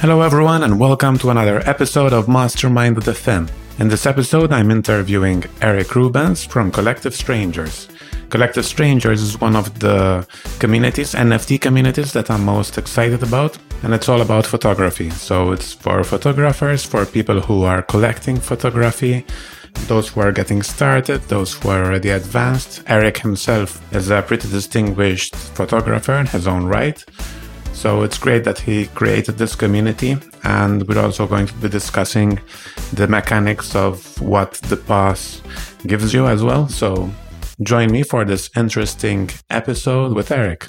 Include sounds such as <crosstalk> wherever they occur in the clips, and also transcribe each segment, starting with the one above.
Hello, everyone, and welcome to another episode of Mastermind.fm. In this episode, I'm interviewing Eric Rubens from Collective Strangers. Collective Strangers is one of the communities, NFT communities, that I'm most excited about, and it's all about photography. So it's for photographers, for people who are collecting photography, those who are getting started, those who are already advanced. Eric himself is a pretty distinguished photographer in his own right. So it's great that he created this community, and we're also going to be discussing the mechanics of what the pass gives you as well. So join me for this interesting episode with Eric.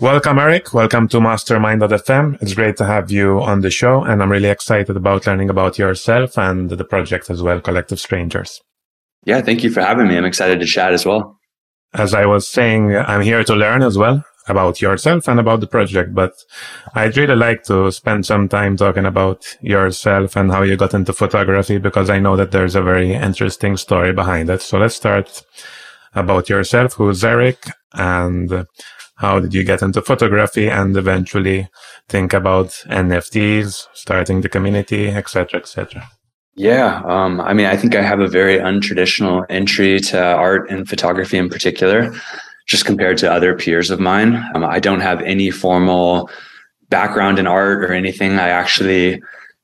Welcome, Eric. Welcome to Mastermind.fm. It's great to have you on the show, and I'm really excited about learning about yourself and the project as well, Collective Strangers. Yeah, thank you for having me. I'm excited to chat as well. As I was saying, I'm here to learn as well about yourself and about the project, but I'd really like to spend some time talking about yourself and how you got into photography because I know that there's a very interesting story behind it. So let's start about yourself. Who's Eric and how did you get into photography and eventually think about NFTs, starting the community, etc., etc. Yeah, um, I mean, I think I have a very untraditional entry to art and photography in particular just compared to other peers of mine. Um, I don't have any formal background in art or anything. I actually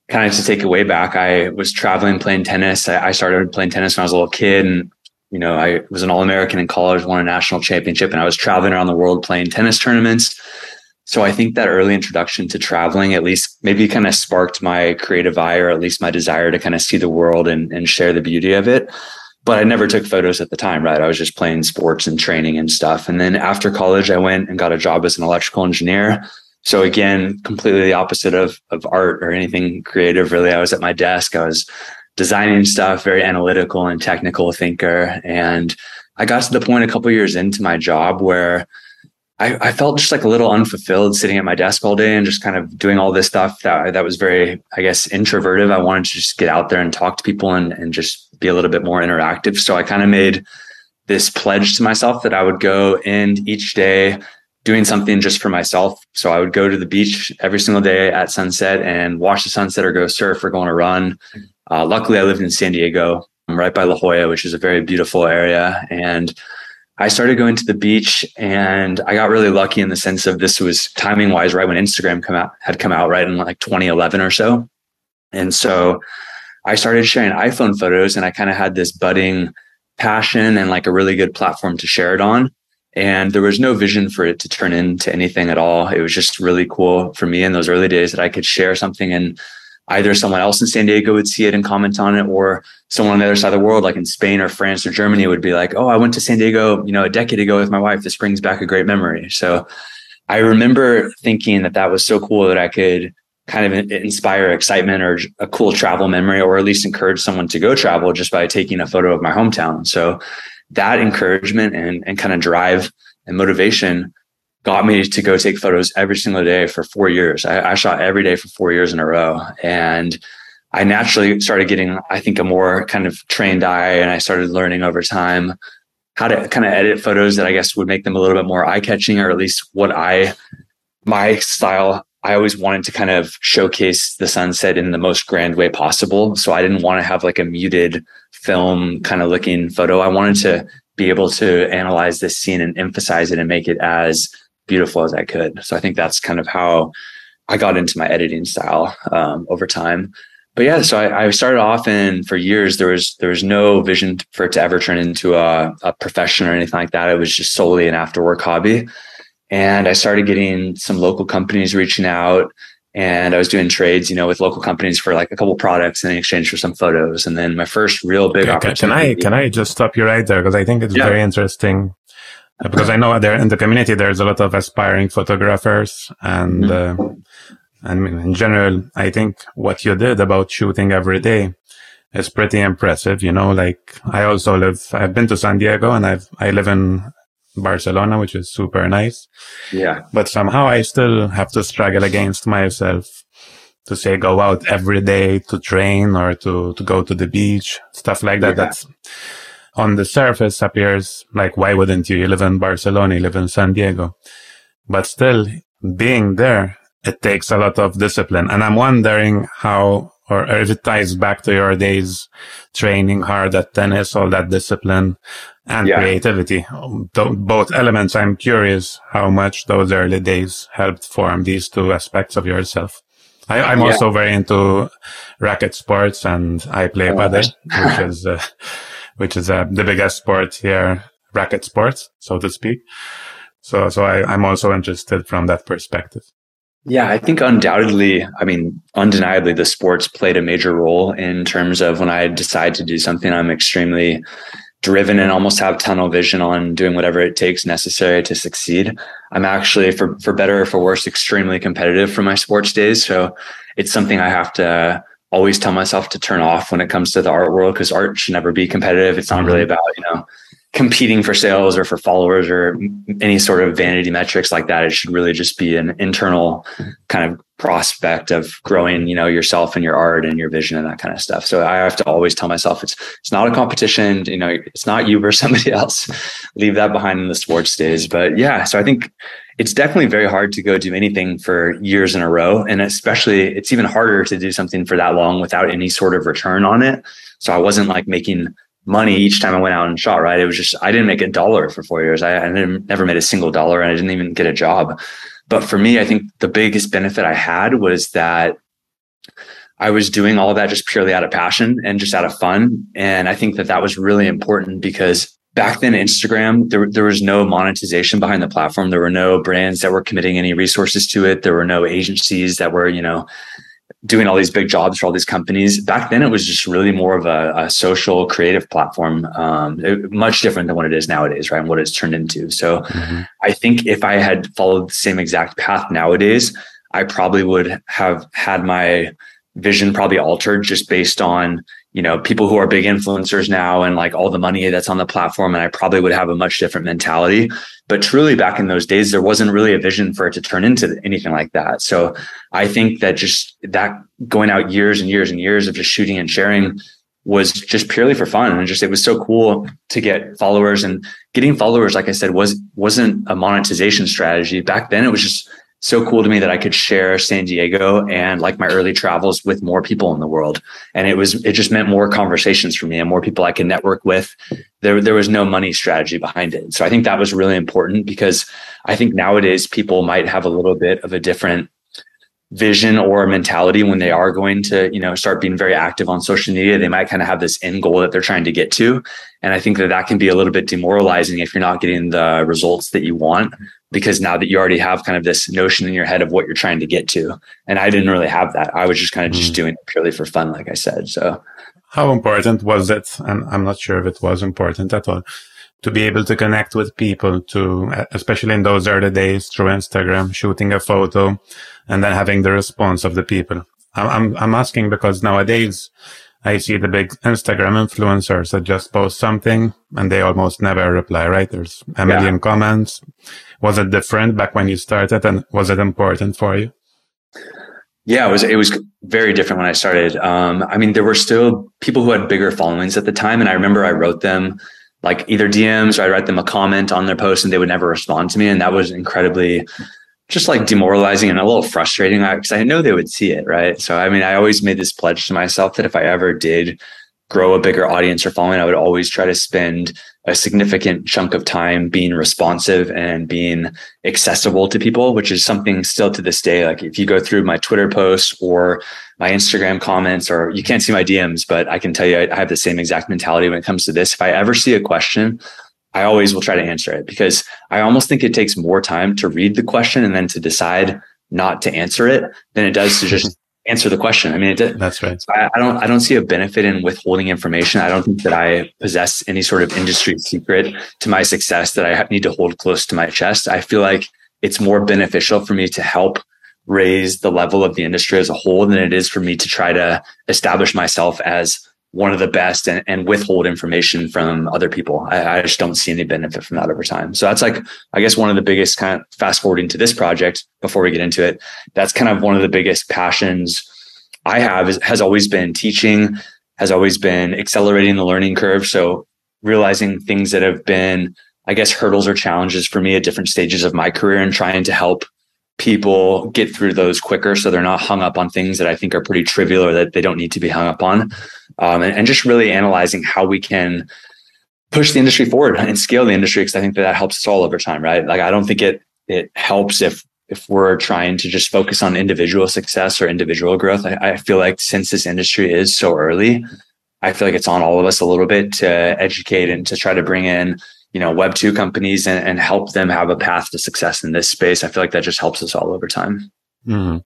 kind of to take it way back. I was traveling playing tennis. I, I started playing tennis when I was a little kid and you know, I was an All American in college, won a national championship, and I was traveling around the world playing tennis tournaments. So I think that early introduction to traveling at least maybe kind of sparked my creative eye or at least my desire to kind of see the world and, and share the beauty of it but I never took photos at the time, right? I was just playing sports and training and stuff. And then after college, I went and got a job as an electrical engineer. So again, completely the opposite of, of art or anything creative, really. I was at my desk, I was designing stuff, very analytical and technical thinker. And I got to the point a couple years into my job where I, I, felt just like a little unfulfilled sitting at my desk all day and just kind of doing all this stuff that that was very, I guess, introverted. I wanted to just get out there and talk to people and, and just be a little bit more interactive. So I kind of made this pledge to myself that I would go in each day doing something just for myself. So I would go to the beach every single day at sunset and watch the sunset or go surf or go on a run. Uh, luckily, I lived in San Diego. Right by La Jolla, which is a very beautiful area. And I started going to the beach and I got really lucky in the sense of this was timing wise, right when Instagram come out had come out right in like 2011 or so. And so I started sharing iPhone photos and I kind of had this budding passion and like a really good platform to share it on. And there was no vision for it to turn into anything at all. It was just really cool for me in those early days that I could share something and either someone else in San Diego would see it and comment on it, or someone on the other side of the world, like in Spain or France or Germany, would be like, "Oh, I went to San Diego, you know, a decade ago with my wife. This brings back a great memory." So I remember thinking that that was so cool that I could kind of inspire excitement or a cool travel memory, or at least encourage someone to go travel just by taking a photo of my hometown. So that encouragement and and kind of drive and motivation got me to go take photos every single day for four years. I, I, shot every day for four years in a row. And I naturally started getting, I think, a more kind of trained eye. And I started learning over time how to kind of edit photos that I guess would make them a little bit more eye catching, or at least what I, my style, I always wanted to kind of showcase the sunset in the most grand way possible. So I didn't want to have like a muted film kind of looking photo. I wanted to be able to analyze this scene and emphasize it and make it as beautiful as I could. So I think that's kind of how I got into my editing style um, over time. But yeah, so I, I, started off and for years there was there was no vision for it to ever turn into a, a profession or anything like that. It was just solely an after work hobby. And I started getting some local companies reaching out and I was doing trades, you know, with local companies for like a couple products in exchange for some photos. And then my first real big okay, opportunity. Can I can I just stop you right there because I think it's yeah. very interesting because I know there in the community there's a lot of aspiring photographers and mm-hmm. uh, and in general I think what you did about shooting every day is pretty impressive. You know, like I also live I've been to San Diego and I've I live in Barcelona, which is super nice. Yeah. But somehow I still have to struggle against myself to say go out every day to train or to to go to the beach, stuff like that. Yeah. That's on the surface appears like, why wouldn't you? You live in Barcelona, you live in San Diego. But still, being there, it takes a lot of discipline. And I'm wondering how, or if it ties back to your days training hard at tennis, all that discipline and yeah. creativity. Both elements. I'm curious how much those early days helped form these two aspects of yourself. I, am yeah. also very into racket sports and I play oh, padel, which is, uh, <laughs> which is uh, the biggest sport here, racket sports, so to speak. So, so I, I'm also interested from that perspective. Yeah, I think undoubtedly, I mean, undeniably, the sports played a major role in terms of when I decide to do something, I'm extremely driven and almost have tunnel vision on doing whatever it takes necessary to succeed. I'm actually, for for better or for worse, extremely competitive for my sports days. So it's something I have to always tell myself to turn off when it comes to the art world because art should never be competitive. It's not really mm-hmm. about you know competing for sales or for followers or any sort of vanity metrics like that. It should really just be an internal kind of prospect of growing, you know, yourself and your art and your vision and that kind of stuff. So I have to always tell myself it's it's not a competition, you know, it's not you versus <laughs> somebody else. Leave that behind in the sports days. But yeah, so I think it's definitely very hard to go do anything for years in a row. And especially it's even harder to do something for that long without any sort of return on it. So I wasn't like making money each time I went out and shot, right? It was just, I didn't make a dollar for four years. I, I never made a single dollar and I didn't even get a job. But for me, I think the biggest benefit I had was that I was doing all that just purely out of passion and just out of fun. And I think that that was really important because back then Instagram, there, there was no monetization behind the platform. There were no brands that were committing any resources to it. There were no agencies that were, you know, doing all these big jobs for all these companies. Back then, it was just really more of a, a social creative platform, um, it, much different than what it is nowadays, right? And what it's turned into. So mm-hmm. I think if I had followed the same exact path nowadays, I probably would have had my vision probably altered just based on you know people who are big influencers now and like all the money that's on the platform and i probably would have a much different mentality. But truly back in those days there wasn't really a vision for it to turn into anything like that. So i think that just that going out years and years and years of just shooting and sharing was just purely for fun. And just it was so cool to get followers. And getting followers like i said was wasn't a monetization strategy. Back then it was just so cool to me that I could share San Diego and like my early travels with more people in the world. And it was, it just meant more conversations for me and more people I could network with. There, there was no money strategy behind it. So I think that was really important because I think nowadays people might have a little bit of a different vision or mentality when they are going to you know start being very active on social media they might kind of have this end goal that they're trying to get to. And i think that that can be a little bit demoralizing if you're not getting the results that you want because now that you already have kind of this notion in your head of what you're trying to get to. And i didn't really have that. I was just kind of just mm. doing it purely for fun like i said so. How important was it? And i'm not sure if it was important at all to be able to connect with people to especially in those early days through instagram shooting a photo and then having the response of the people i'm i'm, I'm asking because nowadays I see the big Instagram influencers that just post something and they almost never reply, right? There's a million yeah. comments. Was it different back when you started and was it important for you? Yeah, it was, it was very different when I started. Um, I mean, there were still people who had bigger followings at the time. And I remember I wrote them like either DMs or I'd write them a comment on their post and they would never respond to me. And that was incredibly just like demoralizing and a little frustrating because I know they would see it, right? So, I mean, I always made this pledge to myself that if I ever did grow a bigger audience or following, I would always try to spend a significant chunk of time being responsive and being accessible to people, which is something still to this day. Like if you go through my Twitter posts or my Instagram comments, or you can't see my DMs, but I can tell you I have the same exact mentality when it comes to this. If I ever see a question, I always will try to answer it because I almost think it takes more time to read the question and then to decide not to answer it than it does to just <laughs> answer the question. I mean, it, that's right. I, I, don't, I don't see a benefit in withholding information. I don't think that I possess any sort of industry secret to my success that I need to hold close to my chest. I feel like it's more beneficial for me to help raise the level of the industry as a whole than it is for me to try to establish myself as one of the best and, and withhold information from other people. I, I, just don't see any benefit from that over time. So that's like, I guess one of the biggest kind of fast forwarding to this project before we get into it. That's kind of one of the biggest passions I have is, has always been teaching, has always been accelerating the learning curve. So realizing things that have been, I guess, hurdles or challenges for me at different stages of my career and trying to help people get through those quicker so they're not hung up on things that I think are pretty trivial or that they don't need to be hung up on. Um, and, and, just really analyzing how we can push the industry forward and scale the industry because I think that, that helps us all over time, right? Like I don't think it it helps if if we're trying to just focus on individual success or individual growth. I, I feel like since this industry is so early, I feel like it's on all of us a little bit to educate and to try to bring in, you know, Web two companies and, and help them have a path to success in this space. I feel like that just helps us all over time. Mm-hmm.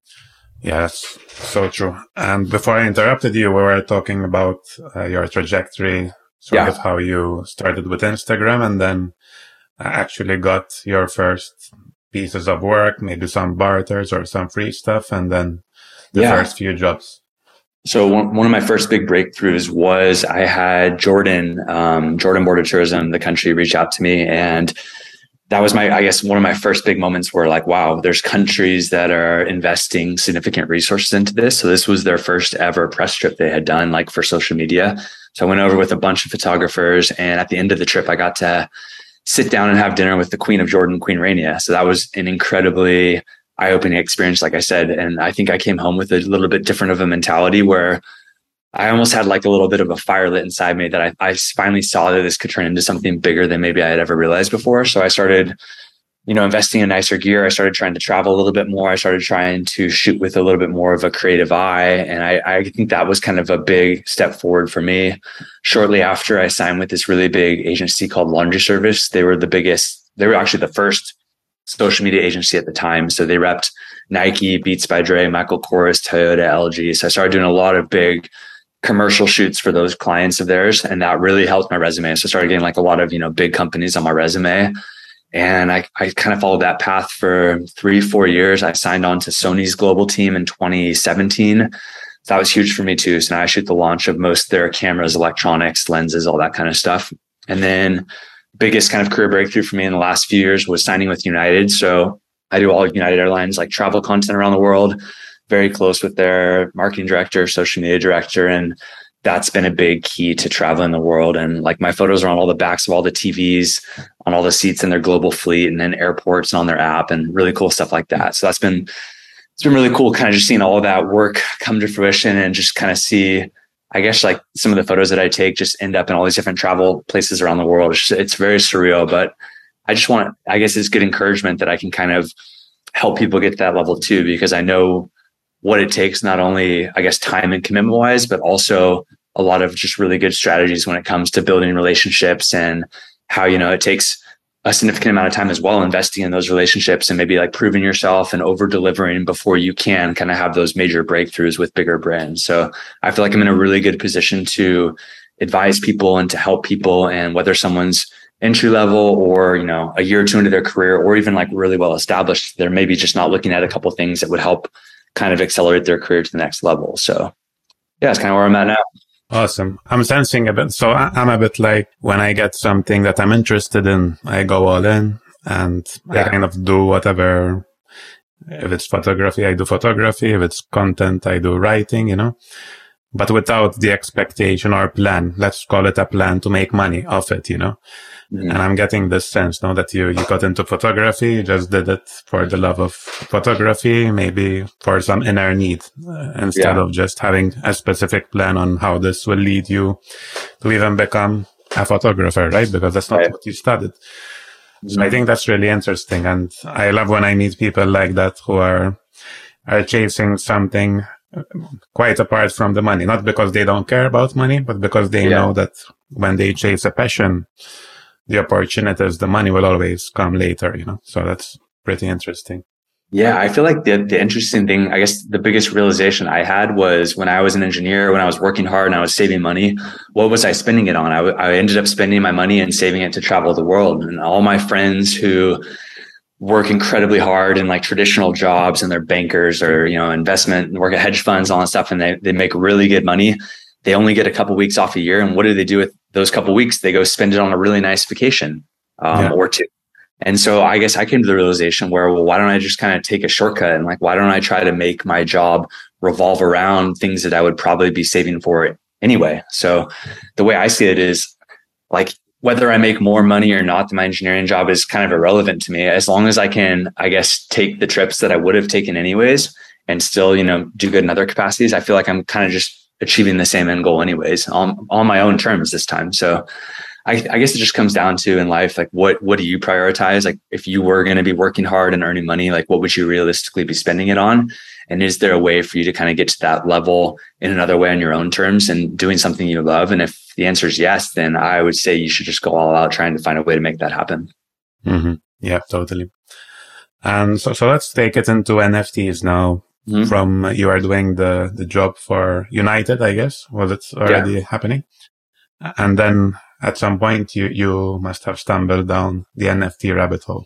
Yeah, that's so true. And before I interrupted you, we were talking about uh, your trajectory, sort yeah. of how you started with Instagram and then actually got your first pieces of work, maybe some barters or some free stuff, and then the yeah. first few jobs. So one, one of my first big breakthroughs was I had Jordan, um, Jordan Board of Tourism, the country reach out to me and that was my, I guess, one of my first big moments where like, wow, there's countries that are investing significant resources into this. So this was their first ever press trip they had done like for social media. So I went over with a bunch of photographers and at the end of the trip, I got to sit down and have dinner with the Queen of Jordan, Queen Rania. So that was an incredibly eye-opening experience, like I said. And I think I came home with a little bit different of a mentality where I almost had like a little bit of a fire lit inside me that I, I finally saw that this could turn into something bigger than maybe I had ever realized before. So I started, you know, investing in nicer gear. I started trying to travel a little bit more. I started trying to shoot with a little bit more of a creative eye. And I, I think that was kind of a big step forward for me. Shortly after I signed with this really big agency called Laundry Service, they were the biggest, they were actually the first social media agency at the time. So they repped Nike, Beats by Dre, Michael Kors, Toyota, LG. So I started doing a lot of big commercial shoots for those clients of theirs. And that really helped my resume. So I started getting like a lot of, you know, big companies on my resume. And I, I kind of followed that path for three, four years. I signed on to Sony's global team in 2017. That was huge for me too. So now I shoot the launch of most their cameras, electronics, lenses, all that kind of stuff. And then biggest kind of career breakthrough for me in the last few years was signing with United. So I do all United Airlines like travel content around the world, very close with their marketing director, social media director. And that's been a big key to traveling the world. And like my photos are on all the backs of all the TVs, on all the seats in their global fleet, and then airports and on their app, and really cool stuff like that. So that's been it's been really cool, kind of just seeing all of that work come to fruition and just kind of see I guess like some of the photos that I take just end up in all these different travel places around the world. It's, it's very surreal, but I just want, I guess it's good encouragement that I can kind of help people get to that level too, because I know what it takes, not only, I guess, time and commitment wise, but also a lot of just really good strategies when it comes to building relationships and how, you know, it takes a significant amount of time as well investing in those relationships and maybe like proving yourself and over delivering before you can kind of have those major breakthroughs with bigger brands. So I feel like I'm in a really good position to advise people and to help people and whether someone's entry level or you know a year or two into their career or even like really well established they're maybe just not looking at a couple things that would help kind of accelerate their career to the next level so yeah it's kind of where i'm at now Awesome. I'm sensing a bit. So I'm a bit like when I get something that I'm interested in, I go all in and yeah. I kind of do whatever. If it's photography, I do photography. If it's content, I do writing, you know, but without the expectation or plan. Let's call it a plan to make money off it, you know. Mm-hmm. And I'm getting this sense now that you, you got into photography, you just did it for the love of photography, maybe for some inner need uh, instead yeah. of just having a specific plan on how this will lead you to even become a photographer, right? Because that's not right. what you studied. Mm-hmm. So I think that's really interesting. And I love when I meet people like that who are, are chasing something quite apart from the money, not because they don't care about money, but because they yeah. know that when they chase a passion, the opportunities, the money will always come later, you know? So that's pretty interesting. Yeah, I feel like the, the interesting thing, I guess the biggest realization I had was when I was an engineer, when I was working hard and I was saving money, what was I spending it on? I, I ended up spending my money and saving it to travel the world. And all my friends who work incredibly hard in like traditional jobs and they're bankers or, you know, investment, work at hedge funds, all that stuff, and they, they make really good money. They only get a couple weeks off a year. And what do they do with those couple weeks, they go spend it on a really nice vacation um, yeah. or two. And so I guess I came to the realization where, well, why don't I just kind of take a shortcut and like, why don't I try to make my job revolve around things that I would probably be saving for anyway? So the way I see it is like, whether I make more money or not, my engineering job is kind of irrelevant to me. As long as I can, I guess, take the trips that I would have taken anyways and still, you know, do good in other capacities, I feel like I'm kind of just achieving the same end goal anyways on, on my own terms this time. So I, I guess it just comes down to in life, like what, what do you prioritize? Like if you were going to be working hard and earning money, like what would you realistically be spending it on? And is there a way for you to kind of get to that level in another way on your own terms and doing something you love? And if the answer is yes, then I would say you should just go all out trying to find a way to make that happen. Mm-hmm. Yeah, totally. And so, so let's take it into NFTs now. Mm-hmm. From you are doing the the job for United, I guess. Was it already yeah. happening? And then at some point, you you must have stumbled down the NFT rabbit hole.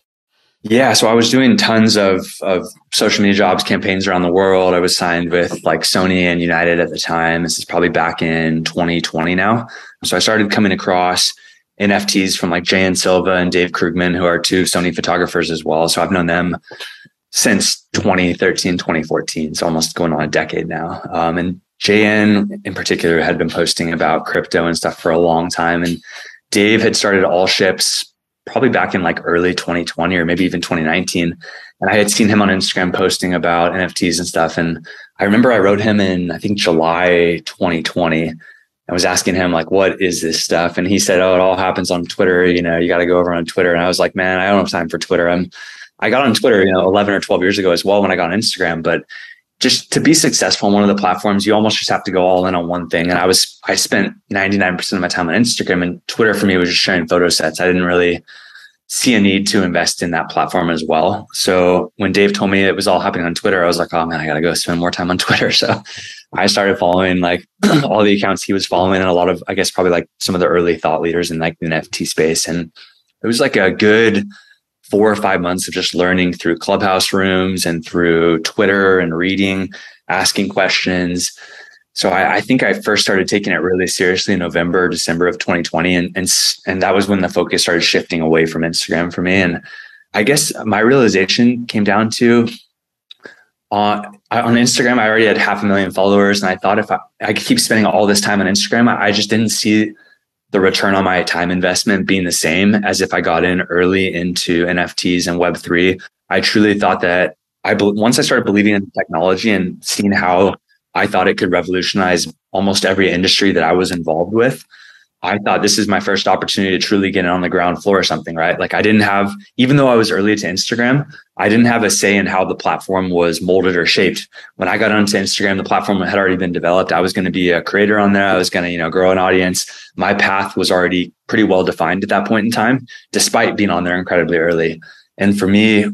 Yeah, so I was doing tons of of social media jobs campaigns around the world. I was signed with like Sony and United at the time. This is probably back in 2020 now. So I started coming across NFTs from like JN Silva and Dave Krugman, who are two Sony photographers as well. So I've known them since 2013, 2014. So almost going on a decade now. Um, and JN in particular had been posting about crypto and stuff for a long time. And Dave had started All Ships probably back in like early 2020 or maybe even 2019. And I had seen him on Instagram posting about NFTs and stuff. And I remember I wrote him in, I think July 2020. I was asking him like, what is this stuff? And he said, Oh, it all happens on Twitter. You know, you got to go over on Twitter. And I was like, man, I don't have time for Twitter. I'm, I got on Twitter, you know, 11 or 12 years ago as well when I got on Instagram, but just to be successful on one of the platforms, you almost just have to go all in on one thing. And I was, I spent 99% of my time on Instagram and Twitter for me was just sharing photo sets. I didn't really see a need to invest in that platform as well. So when Dave told me it was all happening on Twitter, I was like, oh man, I got to go spend more time on <laughs> Twitter. So I started following like <clears throat> all the accounts he was following and a lot of, I guess, probably like some of the early thought leaders in like the NFT space. And it was like a good, four or five months of just learning through clubhouse rooms and through Twitter and reading, asking questions. So I, I, think I first started taking it really seriously in November, December of 2020, and and and that was when the focus started shifting away from Instagram for me. And I guess my realization came down to on uh, on Instagram, I already had half a million followers, and I thought if I, I keep spending all this time on Instagram, I, I just didn't see the return on my time investment being the same as if I got in early into NFTs and Web3. I truly thought that I, once I started believing in technology and seeing how I thought it could revolutionize almost every industry that I was involved with, I thought this is my first opportunity to truly get on the ground floor or something, right? Like I didn't have, even though I was early to Instagram, I didn't have a say in how the platform was molded or shaped. When I got onto Instagram, the platform had already been developed. I was going to be a creator on there. I was going to, you know, grow an audience. My path was already pretty well defined at that point in time, despite being on there incredibly early. And for me,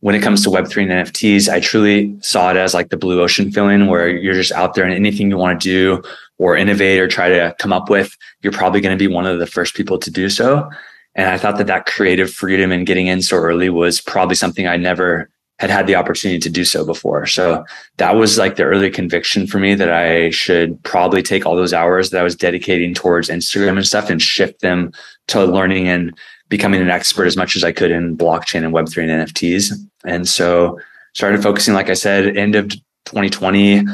when it comes to mm-hmm. Web3 and NFTs, I truly saw it as like the blue ocean feeling where you're just out there and anything you want to do or innovate or try to come up with, you're probably going to be one of the first people to do so. And I thought that that creative freedom and getting in so early was probably something I never had had the opportunity to do so before. So that was like the early conviction for me that I should probably take all those hours that I was dedicating towards Instagram and stuff and shift them to learning and becoming an expert as much as I could in blockchain and Web3 and NFTs. And so started focusing, like I said, end of 2020,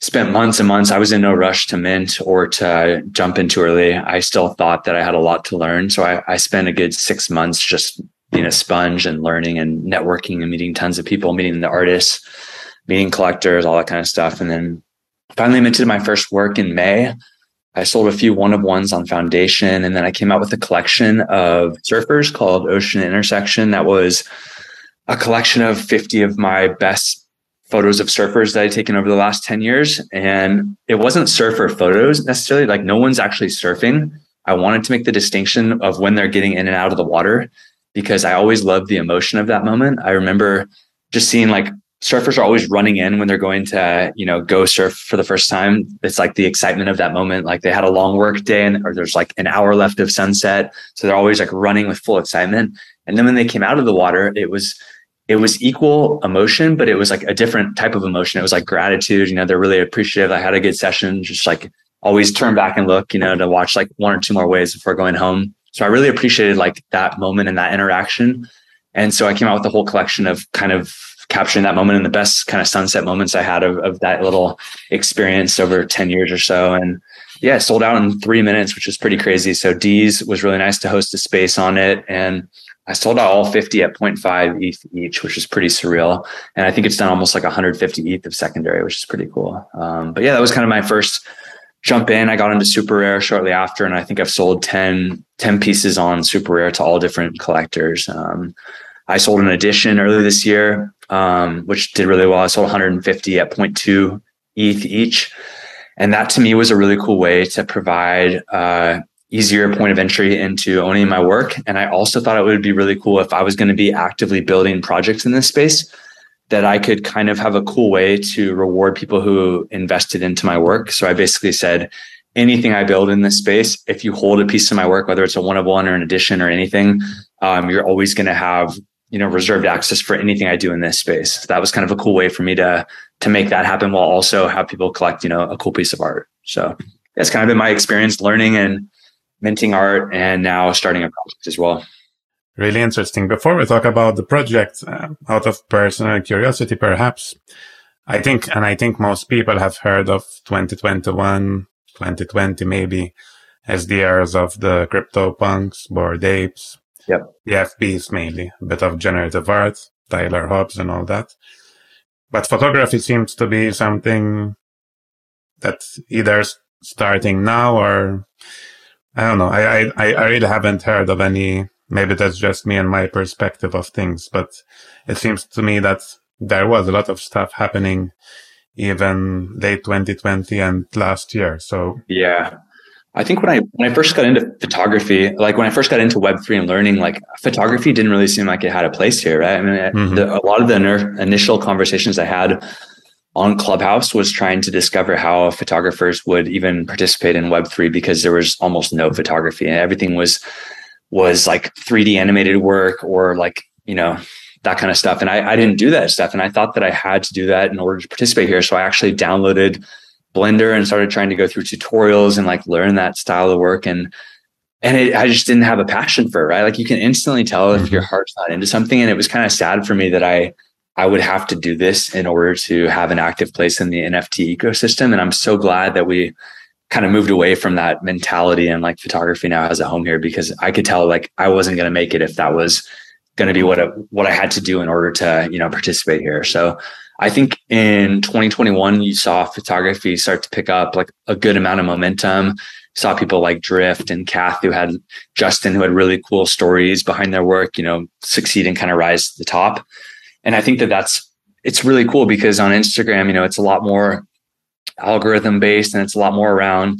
spent months and months. I was in no rush to mint or to jump in too early. I still thought that I had a lot to learn. So I, I spent a good six months just being a sponge and learning and networking and meeting tons of people, meeting the artists, meeting collectors, all that kind of stuff. And then finally minted my first work in May. I sold a few one of ones on Foundation, and then I came out with a collection of surfers called Ocean Intersection. That was a collection of 50 of my best photos of surfers that I'd taken over the last 10 years. And it wasn't surfer photos necessarily, like no one's actually surfing. I wanted to make the distinction of when they're getting in and out of the water because I always loved the emotion of that moment. I remember just seeing like surfers are always running in when they're going to, you know, go surf for the first time. It's like the excitement of that moment. Like they had a long work day and or there's like an hour left of sunset. So they're always like running with full excitement. And then when they came out of the water, it was it was equal emotion, but it was like a different type of emotion. It was like gratitude. You know, they're really appreciative. I had a good session, just like always turn back and look, you know, to watch like one or two more waves before going home. So I really appreciated like that moment and that interaction. And so I came out with a whole collection of kind of capturing that moment and the best kind of sunset moments I had of, of that little experience over 10 years or so. And yeah, sold out in three minutes, which was pretty crazy. So D's was really nice to host a space on it. And I sold out all 50 at 0.5 ETH each, which is pretty surreal. And I think it's done almost like 150 ETH of secondary, which is pretty cool. Um, but yeah, that was kind of my first jump in. I got into SuperRare shortly after, and I think I've sold 10, 10 pieces on SuperRare to all different collectors. Um, I sold an edition earlier this year, um, which did really well. I sold 150 at 0.2 ETH each. And that to me was a really cool way to provide uh, easier point of entry into owning my work. And I also thought it would be really cool if I was going to be actively building projects in this space that I could kind of have a cool way to reward people who invested into my work. So I basically said, anything I build in this space, if you hold a piece of my work, whether it's a one of one or an edition or anything, um, you're always going to have you know reserved access for anything I do in this space. That was kind of a cool way for me to to make that happen while also have people collect you know a cool piece of art. So that's kind of been my experience learning and minting art, and now starting a project as well. Really interesting. Before we talk about the project, uh, out of personal curiosity, perhaps, I think, and I think most people have heard of 2021, 2020, maybe as the years of the CryptoPunks, Bored Apes, Yep. The PFPs mainly, a bit of generative art, Tyler Hobbs and all that. But photography seems to be something that's either starting now or I don't know. I, I, I really haven't heard of any. Maybe that's just me and my perspective of things, but it seems to me that there was a lot of stuff happening even late 2020 and last year. So yeah, I think when I when I first got into photography, like when I first got into Web three and learning, like photography didn't really seem like it had a place here, right? I mean, mm-hmm. the, a lot of the initial conversations I had on Clubhouse was trying to discover how photographers would even participate in Web three because there was almost no photography and everything was was like 3D animated work or like you know that kind of stuff. And I, I didn't do that stuff, and I thought that I had to do that in order to participate here. So I actually downloaded Blender and started trying to go through tutorials and like learn that style of work. And and it, I just didn't have a passion for it, right? Like you can instantly tell if your mm-hmm. heart's not into something. And it was kind of sad for me that I I would have to do this in order to have an active place in the NFT ecosystem. And I'm so glad that we kind of moved away from that mentality and like photography now has a home here because I could tell like I wasn't going to make it if that was going to be what it, what I had to do in order to you know participate here. So I think in 2021, you saw photography start to pick up like a good amount of momentum. Saw people like Drift and Kath who had Justin who had really cool stories behind their work, you know, succeed and kind of rise to the top. And I think that that's it's really cool because on Instagram, you know, it's a lot more algorithm based and it's a lot more around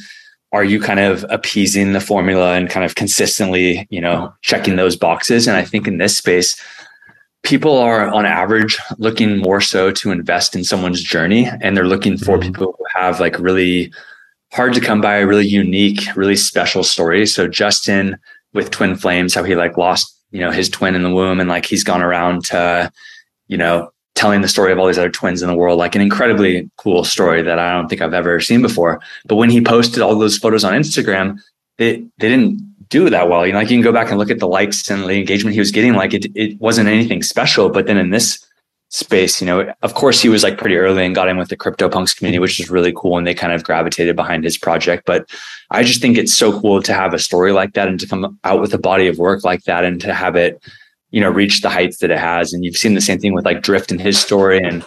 are you kind of appeasing the formula and kind of consistently, you know, checking those boxes? And I think in this space, people are on average looking more so to invest in someone's journey and they're looking for mm-hmm. people who have like really hard to come by really unique really special stories so justin with twin flames how he like lost you know his twin in the womb and like he's gone around to you know telling the story of all these other twins in the world like an incredibly cool story that i don't think i've ever seen before but when he posted all those photos on instagram they they didn't do that well. You know, like you can go back and look at the likes and the engagement he was getting. Like it, it wasn't anything special. But then in this space, you know, of course he was like pretty early and got in with the CryptoPunks community, which is really cool. And they kind of gravitated behind his project. But I just think it's so cool to have a story like that and to come out with a body of work like that and to have it, you know, reach the heights that it has. And you've seen the same thing with like Drift and his story and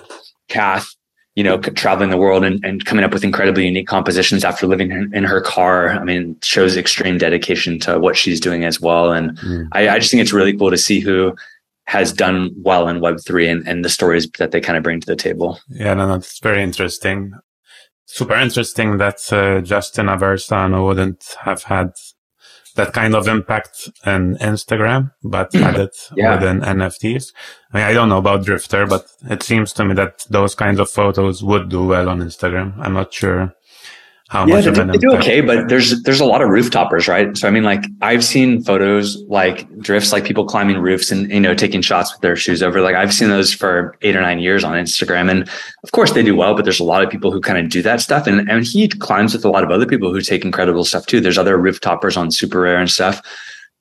Kath you know, traveling the world and, and coming up with incredibly unique compositions after living in, in her car. I mean, shows extreme dedication to what she's doing as well. And mm. I, I, just think it's really cool to see who has done well in Web3 and, and the stories that they kind of bring to the table. Yeah, no, that's very interesting. Super interesting that uh, Justin Aversano wouldn't have had that kind of impact in Instagram, but hmm. had it yeah. within NFTs. I mean, I don't know about Drifter, but it seems to me that those kinds of photos would do well on Instagram. I'm not sure how yeah, much they, of an they do okay, but there's there's a lot of rooftoppers, right? So I mean, like I've seen photos like drifts, like people climbing roofs and you know taking shots with their shoes over. Like I've seen those for eight or nine years on Instagram, and of course they do well. But there's a lot of people who kind of do that stuff, and and he climbs with a lot of other people who take incredible stuff too. There's other rooftoppers on SuperRare and stuff,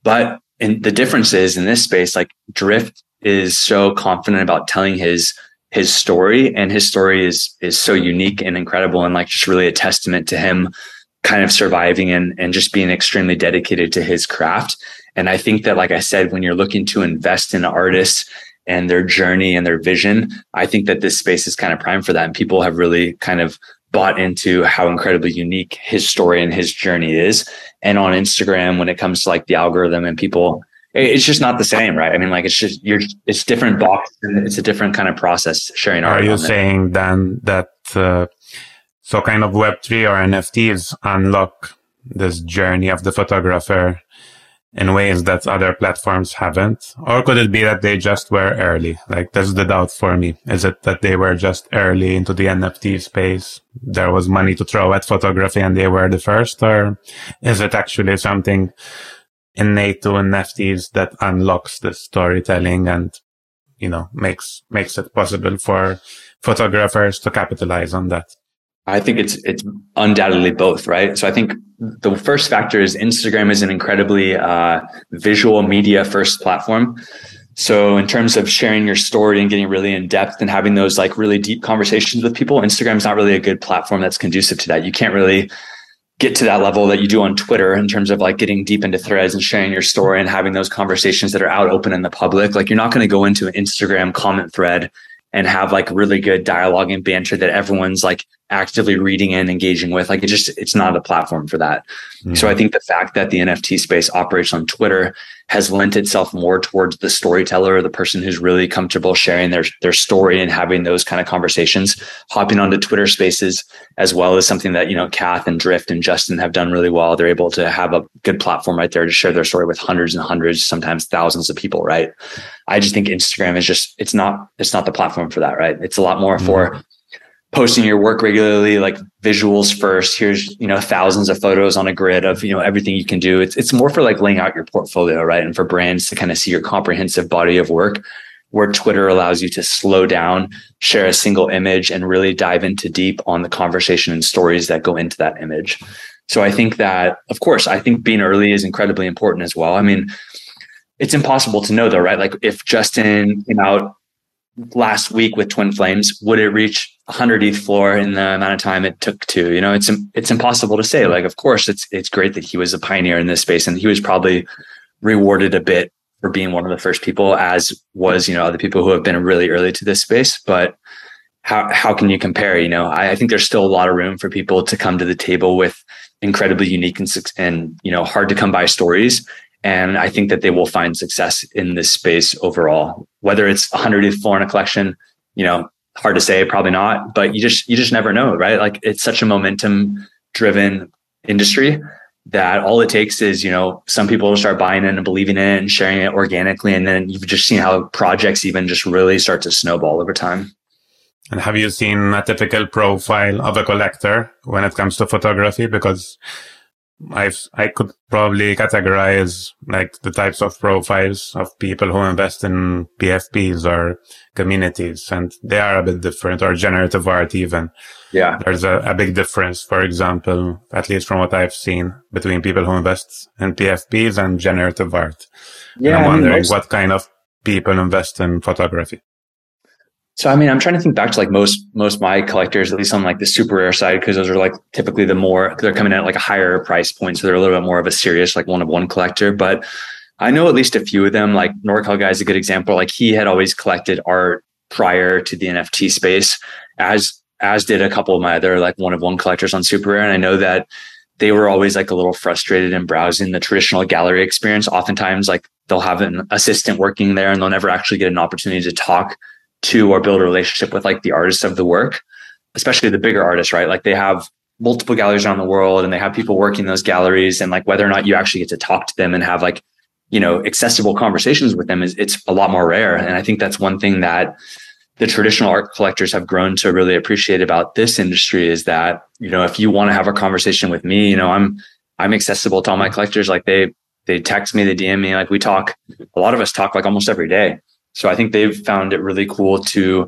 but and the difference is in this space, like drift is so confident about telling his his story and his story is is so unique and incredible and like just really a testament to him kind of surviving and, and just being extremely dedicated to his craft. And I think that, like I said, when you're looking to invest in artists and their journey and their vision, I think that this space is kind of prime for that. And people have really kind of bought into how incredibly unique his story and his journey is. And on Instagram, when it comes to like the algorithm and people, it's just not the same, right? I mean, like it's just you're it's different box and it's a different kind of process sharing. art. Are you saying it. then that uh, so kind of Web three or NFTs unlock this journey of the photographer in ways that other platforms haven't? Or could it be that they just were early? Like that's the doubt for me. Is it that they were just early into the NFT space? There was money to throw at photography and they were the first or is it actually something innate to NFTs that unlocks the storytelling and, you know, makes, makes it possible for photographers to capitalize on that? I think it's it's undoubtedly both, right? So I think the first factor is Instagram is an incredibly uh, visual media first platform. So in terms of sharing your story and getting really in depth and having those like really deep conversations with people, Instagram is not really a good platform that's conducive to that. You can't really get to that level that you do on Twitter in terms of like getting deep into threads and sharing your story and having those conversations that are out open in the public. Like you're not going to go into an Instagram comment thread and have like really good dialogue and banter that everyone's like actively reading and engaging with. Like it just, it's not a platform for that. Mm-hmm. So I think the fact that the NFT space operates on Twitter has lent itself more towards the storyteller or the person who's really comfortable sharing their, their story and having those kind of conversations, hopping onto Twitter spaces, as well as something that, you know, Kath and Drift and Justin have done really well. They're able to have a good platform right there to share their story with hundreds and hundreds, sometimes thousands of people. Right. I just think Instagram is just, it's not, it's not the platform for that. Right. It's a lot more mm-hmm. for posting your work regularly, like visuals first. Here's, you know, thousands of photos on a grid of, you know, everything you can do. It's, it's more for like laying out your portfolio, right? And for brands to kind of see your comprehensive body of work where Twitter allows you to slow down, share a single image and really dive into deep on the conversation and stories that go into that image. So I think that, of course, I think being early is incredibly important as well. I mean, it's impossible to know though, right? Like if Justin came out last week with Twin Flames, would it reach 100 ETH floor in the amount of time it took to? You know, it's it's impossible to say. Like, of course, it's it's great that he was a pioneer in this space, and he was probably rewarded a bit for being one of the first people, as was you know other people who have been really early to this space. But how how can you compare? You know, I, I think there's still a lot of room for people to come to the table with incredibly unique and and you know hard to come by stories and I think that they will find success in this space overall. Whether it's 100 ETH floor in a collection, you know, hard to say, probably not. But you just you just never know, right? Like it's such a momentum driven industry that all it takes is you know some people start buying in and believing in it and sharing it organically, and then you've just seen how projects even just really start to snowball over time. And have you seen a typical profile of a collector when it comes to photography? Because I've, I could probably categorize like the types of profiles of people who invest in PFPs or communities and they are a bit different or generative art even. Yeah. There's a, a big difference, for example, at least from what I've seen between people who invest in PFPs and generative art. Yeah. And I'm wondering I mean, most- what kind of people invest in photography. So I mean, I'm trying to think back to like most most my collectors, at least on like the SuperRare side, because those are like typically the more they're coming at like a higher price point, so they're a little bit more of a serious like one of one collector. But I know at least a few of them. Like NorCal guy is a good example. Like he had always collected art prior to the NFT space, as as did a couple of my other like one of one collectors on SuperRare. And I know that they were always like a little frustrated in browsing the traditional gallery experience. Oftentimes, like they'll have an assistant working there, and they'll never actually get an opportunity to talk to or build a relationship with like the artists of the work, especially the bigger artists, right? Like they have multiple galleries around the world and they have people working those galleries and like whether or not you actually get to talk to them and have like, you know, accessible conversations with them is it's a lot more rare. And I think that's one thing that the traditional art collectors have grown to really appreciate about this industry is that, you know, if you want to have a conversation with me, you know, I'm I'm accessible to all my collectors. Like they they text me, they DM me, like we talk, a lot of us talk like almost every day. So I think they've found it really cool to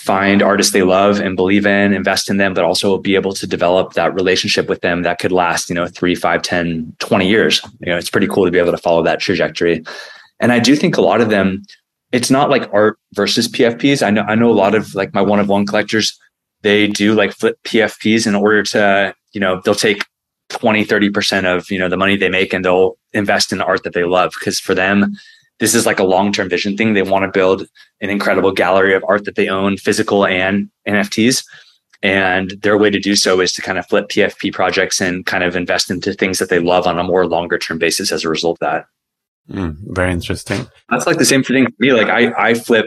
find artists they love and believe in, invest in them, but also be able to develop that relationship with them that could last, you know, three, five, 10, 20 years. You know, it's pretty cool to be able to follow that trajectory. And I do think a lot of them, it's not like art versus PFPs. I know, I know a lot of like my one of one collectors, they do like flip PFPs in order to, you know, they'll take 20, 30% of, you know, the money they make and they'll invest in art that they love. Cause for them, this is like a long-term vision thing. They want to build an incredible gallery of art that they own, physical and NFTs. And their way to do so is to kind of flip PFP projects and kind of invest into things that they love on a more longer term basis as a result of that. Mm, very interesting. That's like the same thing for me. Like I, I flip,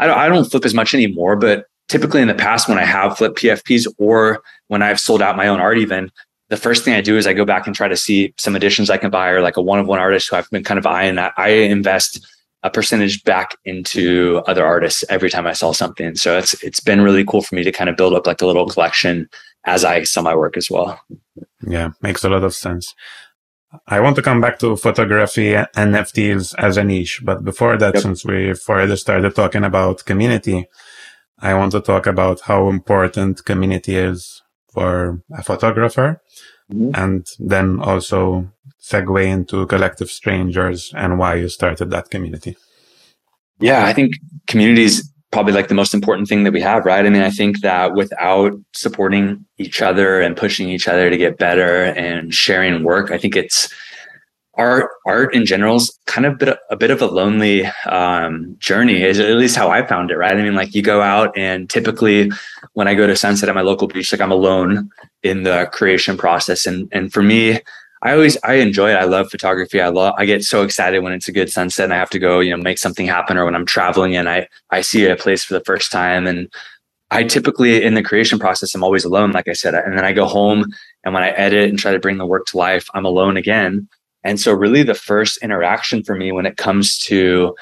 I don't, I don't flip as much anymore, but typically in the past when I have flipped PFPs or when I've sold out my own art, even the first thing I do is I go back and try to see some editions I can buy or like a one of one artist who I've been kind of eyeing. I invest a percentage back into other artists every time I sell something. So it's it's been really cool for me to kind of build up like a little collection as I sell my work as well. Yeah, makes a lot of sense. I want to come back to photography and NFTs as a niche, but before that, yep. since we already started talking about community, I want to talk about how important community is for a photographer mm-hmm. and then also segue into collective strangers and why you started that community yeah i think community is probably like the most important thing that we have right i mean i think that without supporting each other and pushing each other to get better and sharing work i think it's art art in general is kind of bit, a bit of a lonely um, journey is at least how i found it right? I mean like you go out and typically when i go to sunset at my local beach like i'm alone in the creation process. And and for me i always i enjoy it. I love photography. I love i get so excited when it's a good sunset and i have to go you know make something happen or when i'm traveling and i i see a place for the first time. And I typically in the creation process, I'm always alone, like I said. And then I go home and when I edit and try to bring the work to life, I'm alone again. And so, really, the first interaction for me when it comes to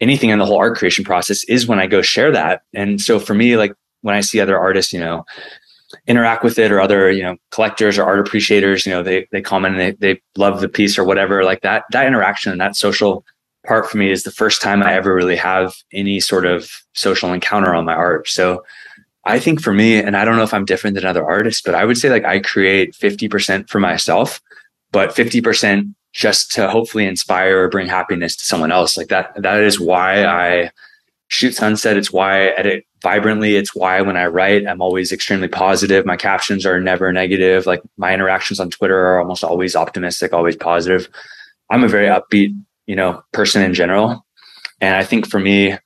anything in the whole art creation process is when I go share that. And so, for me, like when I see other artists, you know, interact with it or other, you know, collectors or art appreciators, you know, they they comment and they, they love the piece or whatever, like that, that interaction and that social part for me is the first time I ever really have any sort of social encounter on my art. So I think for me, and I don't know if I'm different than other artists, but I would say like I create 50% for myself, but 50% just to hopefully inspire or bring happiness to someone else. Like that, that is why I shoot sunset. It's why I edit vibrantly. It's why when I write, I'm always extremely positive. My captions are never negative. Like my interactions on Twitter are almost always optimistic, always positive. I'm a very upbeat, you know, person in general. And I think for me,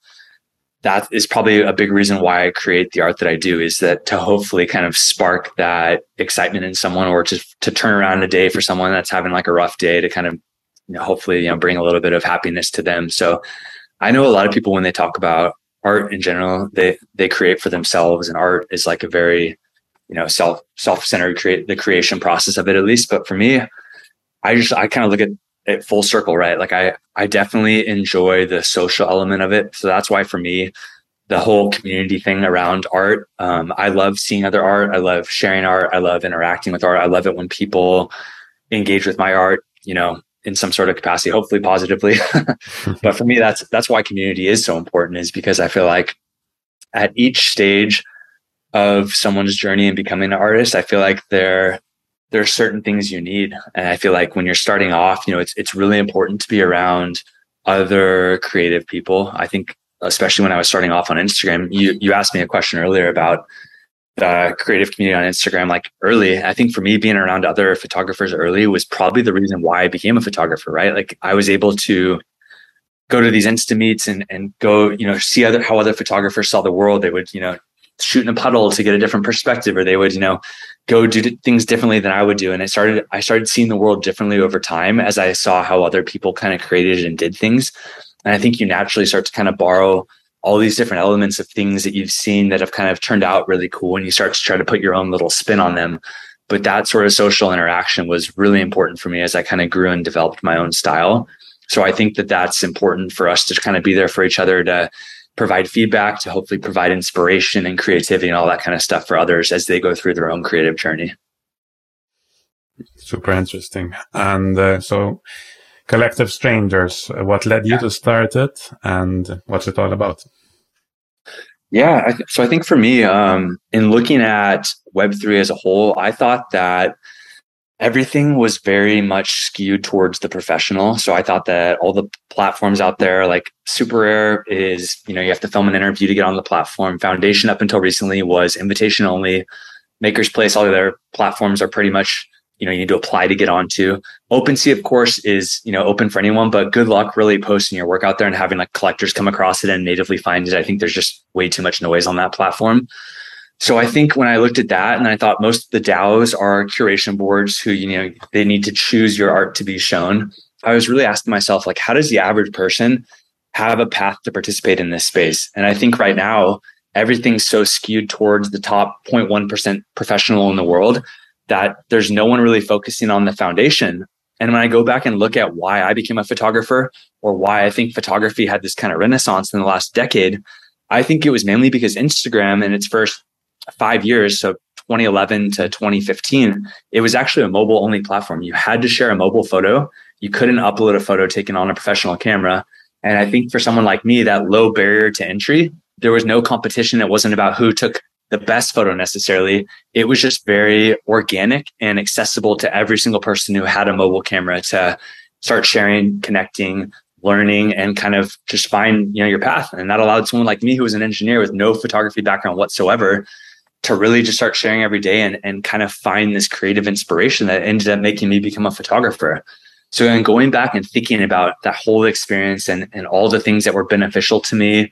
that is probably a big reason why I create the art that I do is that to hopefully kind of spark that excitement in someone or to to turn around a day for someone that's having like a rough day to kind of you know, hopefully you know bring a little bit of happiness to them. So I know a lot of people when they talk about art in general, they they create for themselves and art is like a very you know self self-centered create the creation process of it at least but for me I just I kind of look at it full circle, right? Like I I definitely enjoy the social element of it. So that's why for me, the whole community thing around art. Um, I love seeing other art. I love sharing art. I love interacting with art. I love it when people engage with my art, you know, in some sort of capacity, hopefully positively. <laughs> but for me, that's that's why community is so important, is because I feel like at each stage of someone's journey and becoming an artist, I feel like they're there are certain things you need. And I feel like when you're starting off, you know, it's it's really important to be around other creative people. I think especially when I was starting off on Instagram, you you asked me a question earlier about the creative community on Instagram like early. I think for me being around other photographers early was probably the reason why I became a photographer, right? Like I was able to go to these insta meets and and go, you know, see other how other photographers saw the world. They would, you know, shoot in a puddle to get a different perspective or they would you know go do things differently than i would do and i started i started seeing the world differently over time as i saw how other people kind of created and did things. And i think you naturally start to kind of borrow all these different elements of things that you've seen that have kind of turned out really cool and you start to try to put your own little spin on them. But that sort of social interaction was really important for me as i kind of grew and developed my own style. So i think that that's important for us to kind of be there for each other to provide feedback to hopefully provide inspiration and creativity and all that kind of stuff for others as they go through their own creative journey. Super interesting. And uh, so, Collective Strangers, what led you yeah. to start it and what's it all about? Yeah, I th- so I think for me, um, in looking at Web3 as a whole, I thought that everything was very much skewed towards the professional. So I thought that all the platforms out there, like SuperRare, is you know you have to film an interview to get on the platform. Foundation up until recently was invitation only. Maker's Place, all the other platforms are pretty much you know you need to apply to get onto. OpenSea, of course, is you know open for anyone, but good luck really posting your work out there and having like collectors come across it and natively find it. I think there's just way too much noise on that platform. So I think when I looked at that and I thought most of the DAOs are curation boards who, you know, they need to choose your art to be shown. I was really asking myself, like, how does the average person have a path to participate in this space? And I think right now, everything's so skewed towards the top 0.1% professional in the world that there's no one really focusing on the foundation. And when I go back and look at why I became a photographer or why I think photography had this kind of renaissance in the last decade, I think it was mainly because Instagram in its first five years, so 2011 to 2015, it was actually a mobile only platform. You had to share a mobile photo. You couldn't upload a photo taken on a professional camera. And I think for someone like me, that low barrier to entry, there was no competition. It wasn't about who took the best photo necessarily. It was just very organic and accessible to every single person who had a mobile camera to start sharing, connecting, learning, and kind of just find, you know, your path. And that allowed someone like me who was an engineer with no photography background whatsoever to really just start sharing every day and, and kind of find this creative inspiration that ended up making me become a photographer. So then going back and thinking about that whole experience and, and all the things that were beneficial to me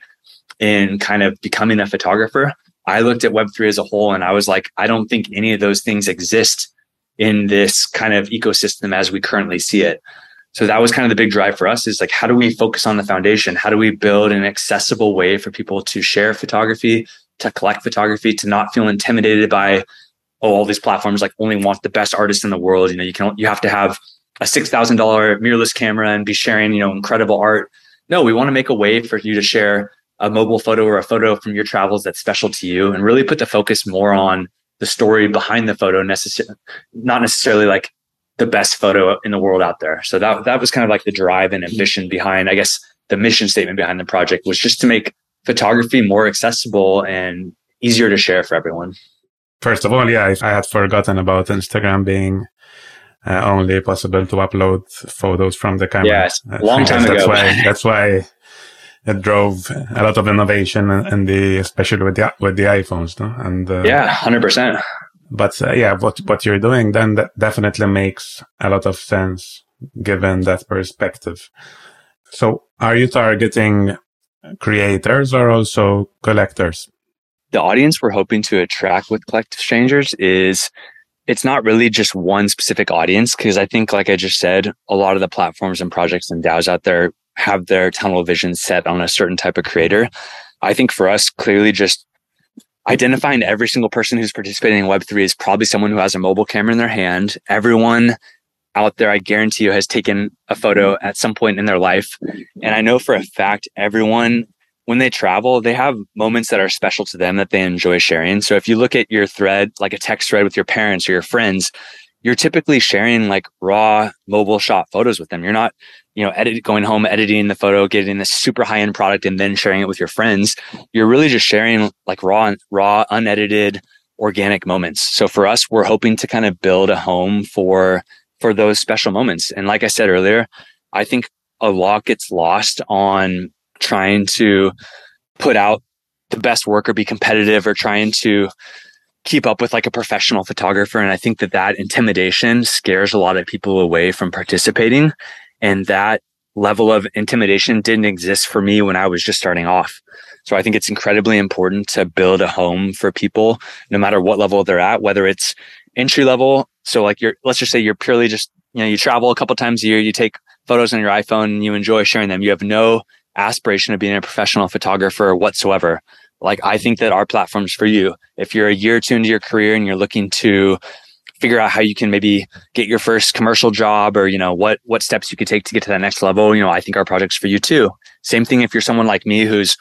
in kind of becoming a photographer, I looked at Web3 as a whole and I was like, I don't think any of those things exist in this kind of ecosystem as we currently see it. So that was kind of the big drive for us is like, how do we focus on the foundation? How do we build an accessible way for people to share photography, to collect photography, to not feel intimidated by, oh, all these platforms like only want the best artists in the world. You know, you can, you have to have a six thousand dollar mirrorless camera and be sharing, you know, incredible art. No, we want to make a way for you to share a mobile photo or a photo from your travels that's special to you, and really put the focus more on the story behind the photo, necessarily not necessarily like the best photo in the world out there. So that that was kind of like the drive and ambition behind, I guess, the mission statement behind the project was just to make photography more accessible and easier to share for everyone. First of all, yeah, I had forgotten about Instagram being uh, only possible to upload photos from the camera. Yes, long time that's ago. Why, that's why it drove a lot of innovation and the especially with the with the iPhones, no? And uh, yeah, hundred percent. But uh, yeah, what what you're doing then that definitely makes a lot of sense given that perspective. So, are you targeting creators or also collectors? The audience we're hoping to attract with Collective Strangers is it's not really just one specific audience because I think, like I just said, a lot of the platforms and projects and DAOs out there have their tunnel vision set on a certain type of creator. I think for us, clearly just identifying every single person who's participating in Web3 is probably someone who has a mobile camera in their hand. Everyone out there, I guarantee you, has taken a photo at some point in their life. And I know for a fact, everyone when they travel, they have moments that are special to them that they enjoy sharing. So if you look at your thread, like a text thread with your parents or your friends, you're typically sharing like raw mobile shot photos with them. You're not, you know, edit going home, editing the photo, getting this super high end product and then sharing it with your friends. You're really just sharing like raw, raw, unedited, organic moments. So for us, we're hoping to kind of build a home for for those special moments. And like I said earlier, I think a lot gets lost on trying to put out the best work or be competitive or trying to keep up with like a professional photographer. And I think that that intimidation scares a lot of people away from participating. And that level of intimidation didn't exist for me when I was just starting off. So I think it's incredibly important to build a home for people, no matter what level they're at, whether it's entry level. So like you're, let's just say you're purely just, you know, you travel a couple times a year, you take photos on your iPhone and you enjoy sharing them. You have no aspiration of being a professional photographer whatsoever. Like I think that our platform's for you. If you're a year or two into your career and you're looking to figure out how you can maybe get your first commercial job or you know what what steps you could take to get to that next level you know i think our project's for you too same thing if you're someone like me who's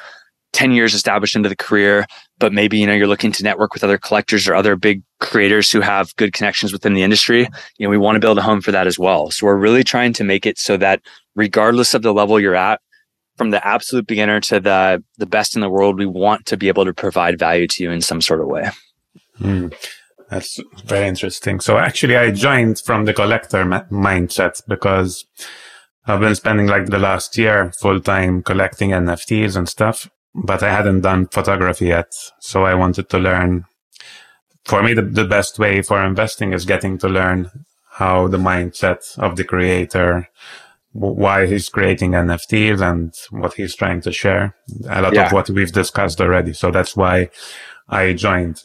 10 years established into the career but maybe you know you're looking to network with other collectors or other big creators who have good connections within the industry you know we want to build a home for that as well so we're really trying to make it so that regardless of the level you're at from the absolute beginner to the the best in the world, we want to be able to provide value to you in some sort of way. Mm, that's very interesting. So actually, I joined from the collector ma- mindset because I've been spending like the last year full time collecting NFTs and stuff, but I hadn't done photography yet. So I wanted to learn. For me, the, the best way for investing is getting to learn how the mindset of the creator, why he's creating NFTs and what he's trying to share. A lot yeah. of what we've discussed already. So that's why I joined.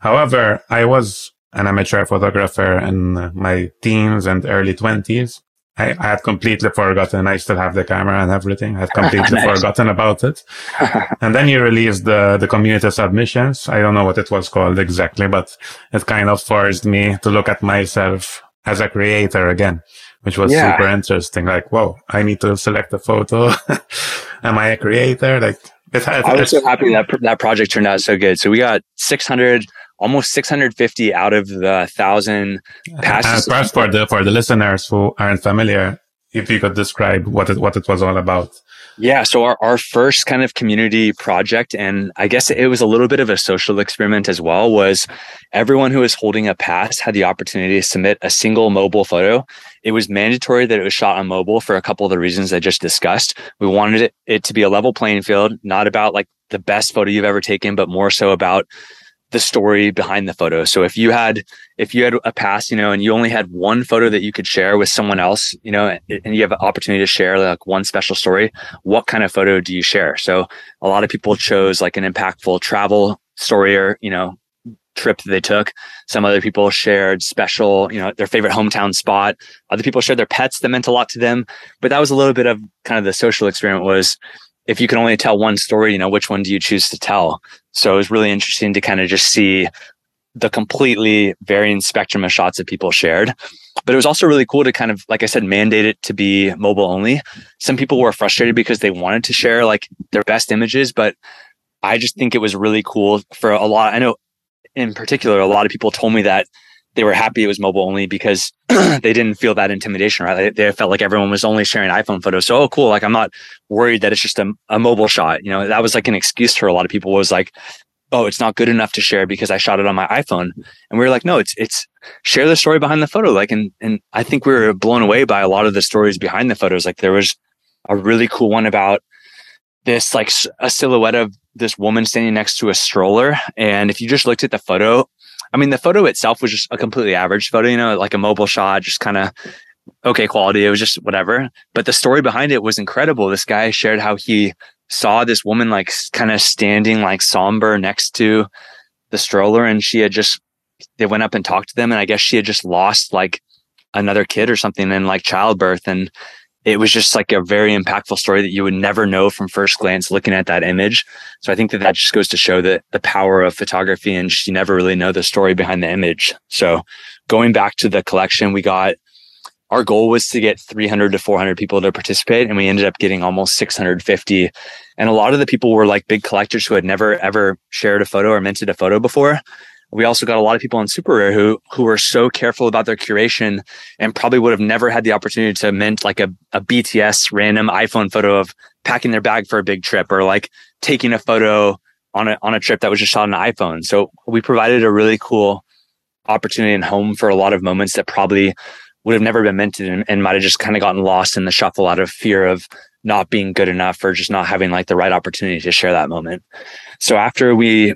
However, I was an amateur photographer in my teens and early twenties. I, I, had completely forgotten. I still have the camera and everything. I had <laughs> completely nice. forgotten about it. <laughs> and then you released the, the community submissions. I don't know what it was called exactly, but it kind of forced me to look at myself as a creator again, which was yeah. super interesting. Like, whoa, I need to select a photo. <laughs> Am I a creator? Like, it, it, I was so happy that that project turned out so good. So we got 600 almost 650 out of the thousand passes. Uh, for the for the listeners who aren't familiar, if you could describe what it what it was all about. Yeah, so our, our first kind of community project, and I guess it was a little bit of a social experiment as well, was everyone who was holding a pass had the opportunity to submit a single mobile photo. It was mandatory that it was shot on mobile for a couple of the reasons I just discussed. We wanted it, it to be a level playing field, not about like the best photo you've ever taken, but more so about the story behind the photo. So if you had if you had a pass, you know, and you only had one photo that you could share with someone else, you know, and you have an opportunity to share like one special story, what kind of photo do you share? So a lot of people chose like an impactful travel story or, you know, trip that they took. Some other people shared special, you know, their favorite hometown spot. Other people shared their pets that meant a lot to them. But that was a little bit of kind of the social experiment was if you can only tell one story, you know, which one do you choose to tell? So it was really interesting to kind of just see the completely varying spectrum of shots that people shared. But it was also really cool to kind of, like I said, mandate it to be mobile only. Some people were frustrated because they wanted to share like their best images, but I just think it was really cool for a lot. I know in particular, a lot of people told me that they were happy it was mobile only because <clears throat> they didn't feel that intimidation, right? They, they, felt like everyone was only sharing iPhone photos. So, oh, cool. Like, I'm not worried that it's just a, a mobile shot. You know, that was like an excuse for a lot of people was like, oh, it's not good enough to share because I shot it on my iPhone. And we were like, no, it's, it's share the story behind the photo. Like, and, and I think we were blown away by a lot of the stories behind the photos. Like, there was a really cool one about this, like a silhouette of this woman standing next to a stroller. And if you just looked at the photo, I mean, the photo itself was just a completely average photo, you know, like a mobile shot, just kind of okay quality. It was just whatever. But the story behind it was incredible. This guy shared how he saw this woman like kind of standing like somber next to the stroller and she had just they went up and talked to them and I guess she had just lost like another kid or something in like childbirth and it was just like a very impactful story that you would never know from first glance looking at that image. So I think that that just goes to show that the power of photography and just you never really know the story behind the image. So going back to the collection, we got our goal was to get 300 to 400 people to participate and we ended up getting almost 650 and a lot of the people were like big collectors who had never ever shared a photo or minted a photo before we also got a lot of people on SuperRare who who were so careful about their curation and probably would have never had the opportunity to mint like a, a bts random iphone photo of packing their bag for a big trip or like taking a photo on a on a trip that was just shot on an iphone so we provided a really cool opportunity and home for a lot of moments that probably would have never been minted and, and might have just kind of gotten lost in the shuffle out of fear of not being good enough or just not having like the right opportunity to share that moment. So after we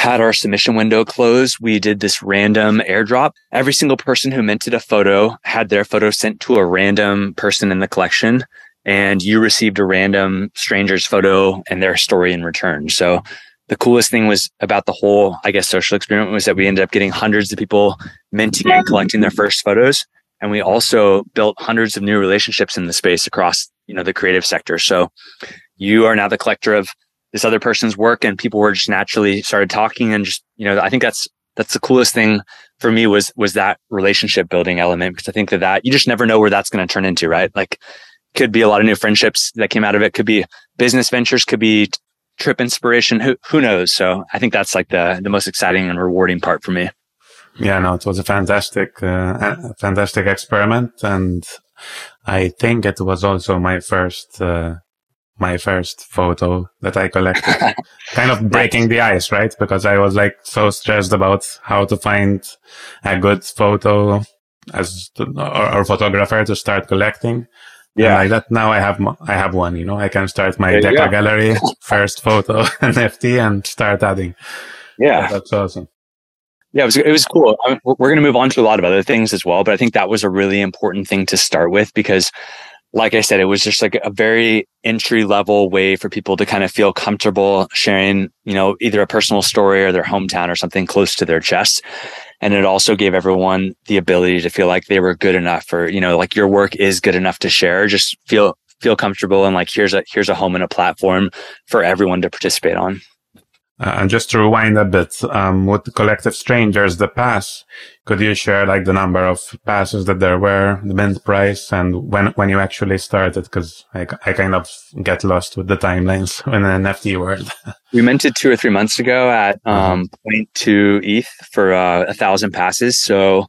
had our submission window closed, we did this random airdrop. Every single person who minted a photo had their photo sent to a random person in the collection and you received a random stranger's photo and their story in return. So the coolest thing was about the whole, I guess, social experiment was that we ended up getting hundreds of people minting and collecting their first photos. And we also built hundreds of new relationships in the space across, you know, the creative sector. So you are now the collector of this other person's work and people were just naturally started talking and just, you know, I think that's, that's the coolest thing for me was, was that relationship building element because I think that that you just never know where that's going to turn into, right? Like could be a lot of new friendships that came out of it. Could be business ventures, could be trip inspiration. Who, who knows? So I think that's like the, the most exciting and rewarding part for me. Yeah, no, it was a fantastic, uh, fantastic experiment. And I think it was also my first, uh, my first photo that I collected. <laughs> kind of breaking the ice, right? Because I was like so stressed about how to find a good photo as to, or, or, photographer to start collecting. Yeah. And like that now I have, I have one, you know, I can start my Deca gallery <laughs> first photo <laughs> NFT and start adding. Yeah. So that's awesome. Yeah, it was it was cool. I mean, we're going to move on to a lot of other things as well, but I think that was a really important thing to start with because like I said, it was just like a very entry level way for people to kind of feel comfortable sharing, you know, either a personal story or their hometown or something close to their chest. And it also gave everyone the ability to feel like they were good enough or, you know, like your work is good enough to share. Just feel, feel comfortable and like here's a, here's a home and a platform for everyone to participate on. Uh, and just to rewind a bit, um, with Collective Strangers, the pass, could you share like the number of passes that there were, the mint price, and when when you actually started? Because I, I kind of get lost with the timelines <laughs> in an NFT world. <laughs> we minted two or three months ago at uh-huh. um, 0.2 ETH for uh, a thousand passes. So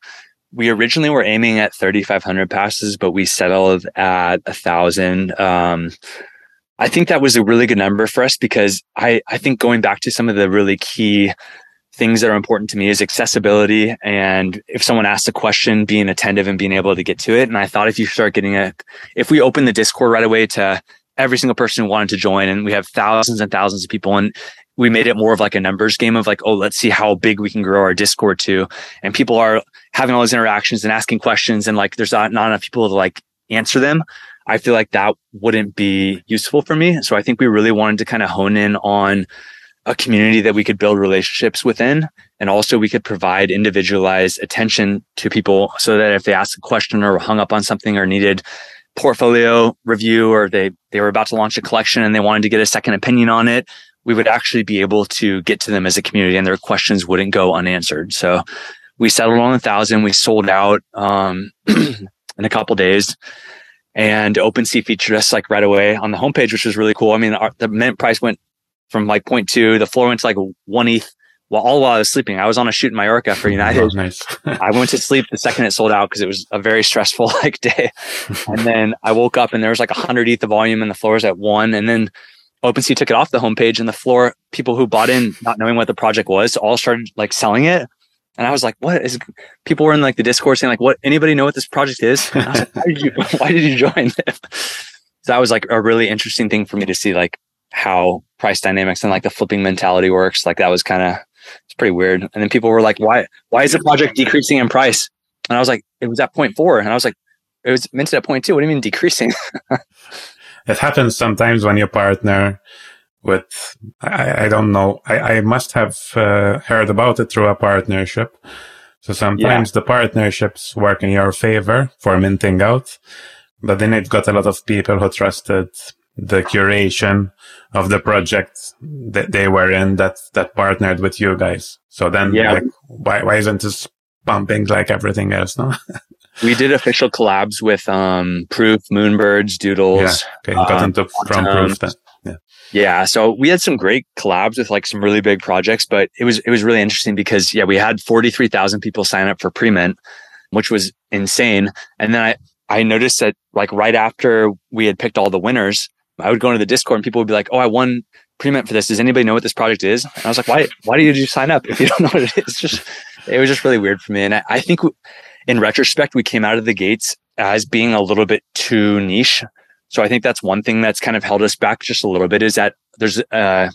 we originally were aiming at 3,500 passes, but we settled at a thousand. Um, I think that was a really good number for us because I, I think going back to some of the really key things that are important to me is accessibility. And if someone asks a question, being attentive and being able to get to it. And I thought if you start getting a, if we open the Discord right away to every single person who wanted to join and we have thousands and thousands of people and we made it more of like a numbers game of like, oh, let's see how big we can grow our Discord to. And people are having all these interactions and asking questions and like there's not, not enough people to like answer them. I feel like that wouldn't be useful for me. So I think we really wanted to kind of hone in on a community that we could build relationships within. And also we could provide individualized attention to people so that if they asked a question or hung up on something or needed portfolio review or they, they were about to launch a collection and they wanted to get a second opinion on it, we would actually be able to get to them as a community and their questions wouldn't go unanswered. So we settled on a thousand. We sold out um, <clears throat> in a couple days and OpenSea featured us like right away on the homepage, which was really cool. I mean, our, the mint price went from like 0.2, the floor went to like one ETH. Well, all while I was sleeping, I was on a shoot in Mallorca for <laughs> United. Nice. I went to sleep the second it sold out because it was a very stressful <laughs> like day. and <laughs> then I woke up and there was like 100 ETH of volume and the floor was at one. And then OpenSea took it off the homepage and the floor, people who bought in, not knowing what the project was, all started like selling it. And I was like, what is people were in like the Discord saying like, what anybody know what this project is? Like, why, did you, <laughs> <laughs> why did you join? <laughs> so that was like a really interesting thing for me to see like how price dynamics and like the flipping mentality works. Like that was kind of, it's pretty weird. And then people were like, why, why is the project decreasing in price? And I was like, it was at 0.4. And I was like, it was minted at 0.2. What do you mean decreasing? it happens sometimes when your partner with I, I don't know. I, I must have uh, heard about it through a partnership. So sometimes yeah. the partnerships work in your favor for minting out but then it got a lot of people who trusted the curation of the project that they were in that that partnered with you guys. So then yeah. like why, why isn't this pumping like everything else no? <laughs> We did official collabs with um proof moonbirds doodles yeah. Okay. Got um, into from proof then yeah yeah. So we had some great collabs with like some really big projects, but it was, it was really interesting because yeah, we had 43,000 people sign up for pre-mint, which was insane. And then I, I noticed that like right after we had picked all the winners, I would go into the Discord and people would be like, Oh, I won pre-mint for this. Does anybody know what this project is? And I was like, why, why did you sign up if you don't know what it is? <laughs> It's just, it was just really weird for me. And I, I think in retrospect, we came out of the gates as being a little bit too niche so I think that's one thing that's kind of held us back just a little bit is that there's, uh,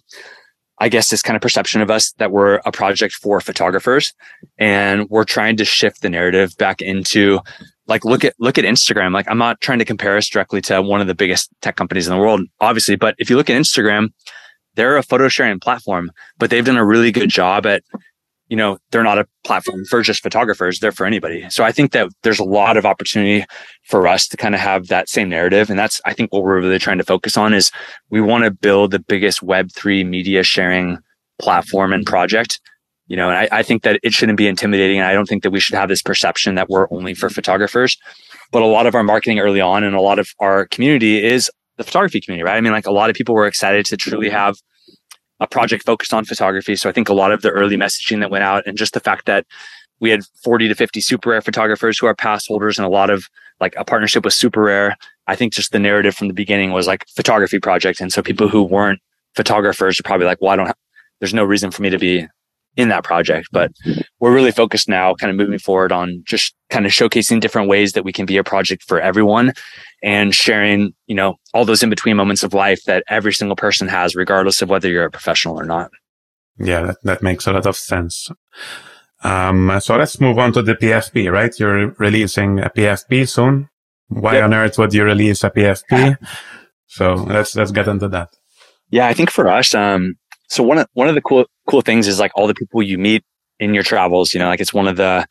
I guess this kind of perception of us that we're a project for photographers and we're trying to shift the narrative back into like look at look at Instagram. Like I'm not trying to compare us directly to one of the biggest tech companies in the world, obviously, but if you look at Instagram, they're a photo sharing platform, but they've done a really good job at you know, they're not a platform for just photographers, they're for anybody. So I think that there's a lot of opportunity for us to kind of have that same narrative. And that's, I think what we're really trying to focus on is we want to build the biggest web3 media sharing platform and project. You know, and I, I think that it shouldn't be intimidating. And I don't think that we should have this perception that we're only for photographers. But a lot of our marketing early on and a lot of our community is the photography community, right? I mean, like a lot of people were excited to truly have a project focused on photography. So I think a lot of the early messaging that went out and just the fact that we had 40 to 50 SuperRare photographers who are pass holders and a lot of like a partnership with SuperRare. I think just the narrative from the beginning was like photography project. And so people who weren't photographers are probably like, well, I don't have, there's no reason for me to be in that project. But we're really focused now, kind of moving forward on just kind of showcasing different ways that we can be a project for everyone and sharing, you know, all those in between moments of life that every single person has, regardless of whether you're a professional or not. Yeah, that, that makes a lot of sense. Um, so let's move on to the PFP, right? You're releasing a PFP soon. Why yep. on earth would you release a PFP? <laughs> so let's let's get into that. Yeah, I think for us, um, so one of one of the cool cool things is like all the people you meet in your travels. You know, like it's one of the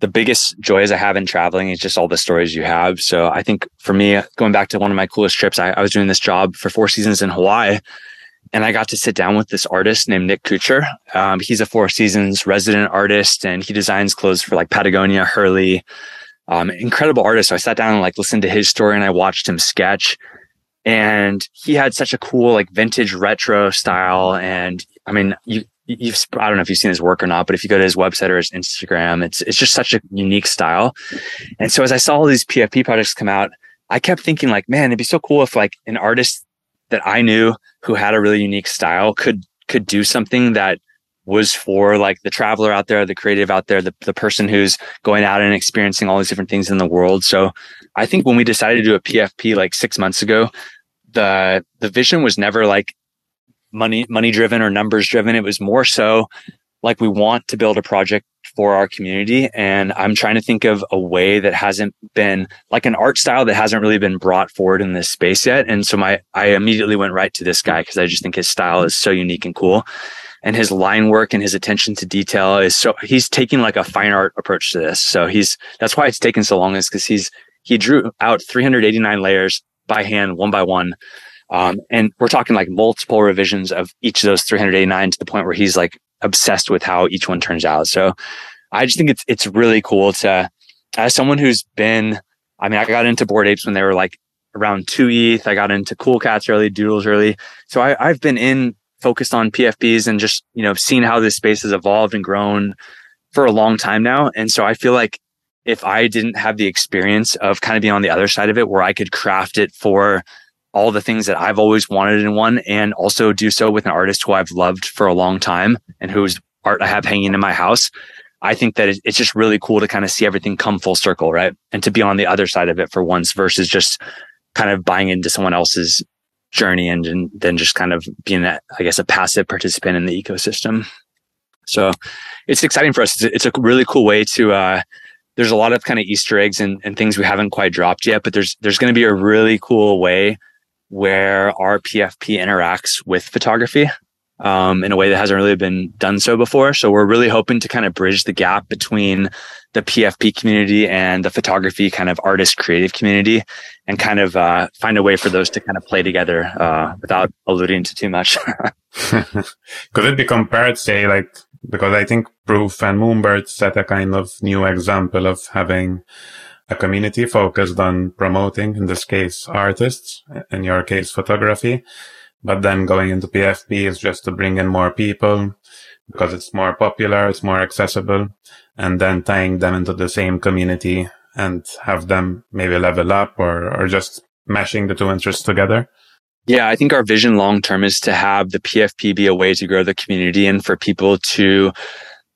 the biggest joys I have in traveling is just all the stories you have. So I think for me, going back to one of my coolest trips, I, I was doing this job for four seasons in Hawaii, and I got to sit down with this artist named Nick Kuchar. Um, he's a Four Seasons resident artist, and he designs clothes for like Patagonia, Hurley. Um, incredible artist. So I sat down and like listened to his story, and I watched him sketch. And he had such a cool like vintage retro style, and I mean, you you've I don't know if you've seen his work or not, but if you go to his website or his Instagram, it's it's just such a unique style. And so as I saw all these PFP projects come out, I kept thinking like, man, it'd be so cool if like an artist that I knew who had a really unique style could could do something that was for like the traveler out there, the creative out there, the, the person who's going out and experiencing all these different things in the world. So I think when we decided to do a PFP like six months ago, the the vision was never like money money driven or numbers driven. It was more so like we want to build a project for our community. And i'm trying to think of a way that hasn't been like an art style that hasn't really been brought forward in this space yet. And so my i immediately went right to this guy because i just think his style is so unique and cool. And his line work and his attention to detail is so he's taking like a fine art approach to this. So he's that's why it's taken so long is because he's he drew out 389 layers by hand one by one um, and we're talking like multiple revisions of each of those 389 to the point where he's like obsessed with how each one turns out. So I just think it's it's really cool to as someone who's been I mean, I got into Bored Apes when they were like around two ETH. I got into Cool Cats early, Doodles early. So I, I've been in focused on PFPs and just, you know, seeing how this space has evolved and grown for a long time now. And so I feel like if I didn't have the experience of kind of being on the other side of it where I could craft it for all the things that I've always wanted in one and also do so with an artist who I've loved for a long time and whose art I have hanging in my house. I think that it's just really cool to kind of see everything come full circle, right? And to be on the other side of it for once versus just kind of buying into someone else's journey and, and then just kind of being that, I guess, a passive participant in the ecosystem. So it's exciting for us. It's, it's a really cool way to, uh, there's a lot of kind of Easter eggs and, and things we haven't quite dropped yet, but there's, there's going to be a really cool way where our PFP interacts with photography um, in a way that hasn't really been done so before. So we're really hoping to kind of bridge the gap between the PFP community and the photography kind of artist creative community and kind of uh, find a way for those to kind of play together uh, without alluding to too much. <laughs> <laughs> Could it be compared, say, like, because I think Proof and Moonbird set a kind of new example of having a community focused on promoting, in this case, artists, in your case, photography. But then going into PFP is just to bring in more people because it's more popular, it's more accessible, and then tying them into the same community and have them maybe level up or, or just meshing the two interests together. Yeah, I think our vision long term is to have the PFP be a way to grow the community and for people to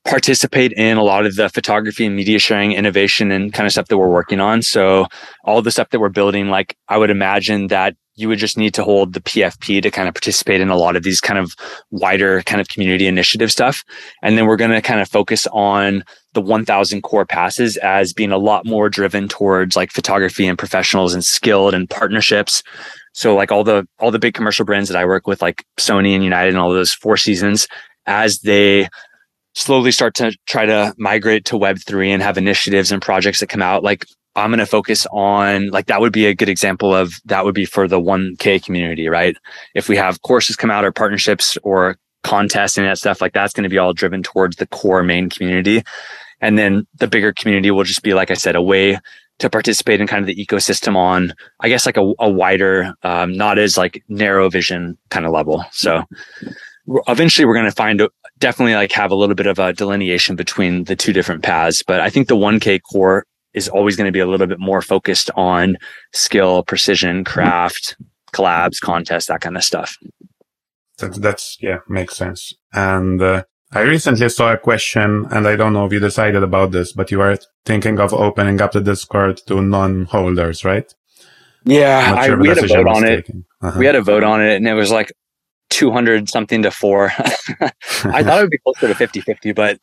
participate in a lot of the photography and media sharing innovation and kind of stuff that we're working on. So all the stuff that we're building, like I would imagine that you would just need to hold the PFP to kind of participate in a lot of these kind of wider kind of community initiative stuff. And then we're going to kind of focus on the 1000 core passes as being a lot more driven towards like photography and professionals and skilled and partnerships. So like all the, all the big commercial brands that I work with, like Sony and United and all those four seasons, as they slowly start to try to migrate to web3 and have initiatives and projects that come out. Like i'm going to focus on like that would be a good example of that would be for the 1k community right? If we have courses come out or partnerships or contests and that stuff like that's going to be all driven towards the core main community. And then the bigger community will just be like i said a way to participate in kind of the ecosystem on i guess like a, a wider um, not as like narrow vision kind of level. So eventually we're going to find definitely like have a little bit of a delineation between the two different paths. But I think the 1K core is always going to be a little bit more focused on skill, precision, craft, collabs, contests, that kind of stuff. That's, that's yeah, makes sense. And uh, I recently saw a question, and I don't know if you decided about this, but you are thinking of opening up the Discord to non-holders, right? Yeah, I, we had a vote on it. Uh-huh. We had a vote on it, and it was like 200 something to four. <laughs> I thought it would be closer to 50 50, but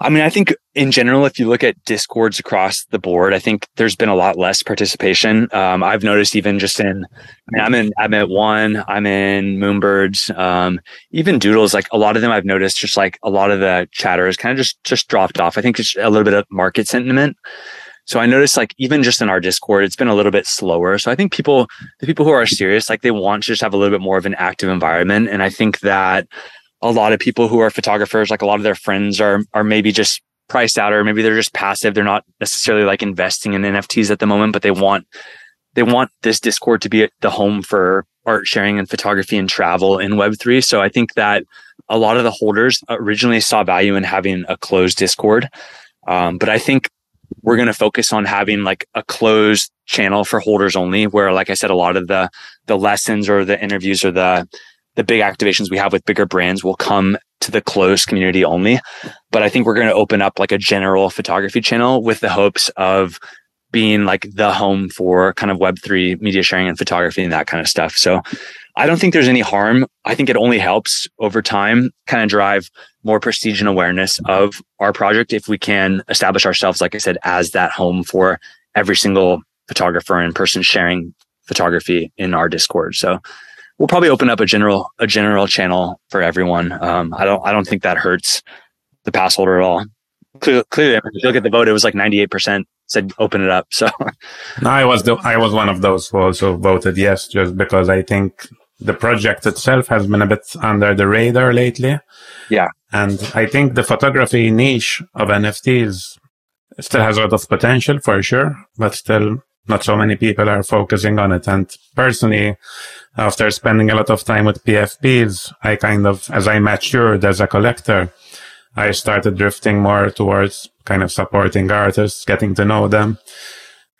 I mean, I think in general, if you look at discords across the board, I think there's been a lot less participation. Um, I've noticed even just in, I mean, I'm in, I'm at one, I'm in Moonbirds, um, even Doodles, like a lot of them I've noticed just like a lot of the chatters kind of just, just dropped off. I think it's a little bit of market sentiment. So I noticed like even just in our Discord, it's been a little bit slower. So I think people, the people who are serious, like they want to just have a little bit more of an active environment. And I think that a lot of people who are photographers, like a lot of their friends are are maybe just priced out or maybe they're just passive. They're not necessarily like investing in NFTs at the moment, but they want they want this Discord to be the home for art sharing and photography and travel in Web3. So I think that a lot of the holders originally saw value in having a closed Discord. Um, but I think we're going to focus on having like a closed channel for holders only, where, like I said, a lot of the the lessons or the interviews or the the big activations we have with bigger brands will come to the closed community only. But I think we're going to open up like a general photography channel with the hopes of being like the home for kind of Web3 media sharing and photography and that kind of stuff. So I don't think there's any harm. I think it only helps over time kind of drive more prestige and awareness of our project if we can establish ourselves, like I said, as that home for every single photographer and person sharing photography in our Discord. So we'll probably open up a general a general channel for everyone. Um, I don't I don't think that hurts the pass holder at all. Clearly, clearly, if you look at the vote, it was like ninety eight percent said open it up. <laughs> So I was the I was one of those who also voted yes, just because I think the project itself has been a bit under the radar lately. Yeah, and I think the photography niche of NFTs still has a lot of potential for sure, but still not so many people are focusing on it. And personally, after spending a lot of time with PFPs, I kind of, as I matured as a collector, I started drifting more towards kind of supporting artists, getting to know them.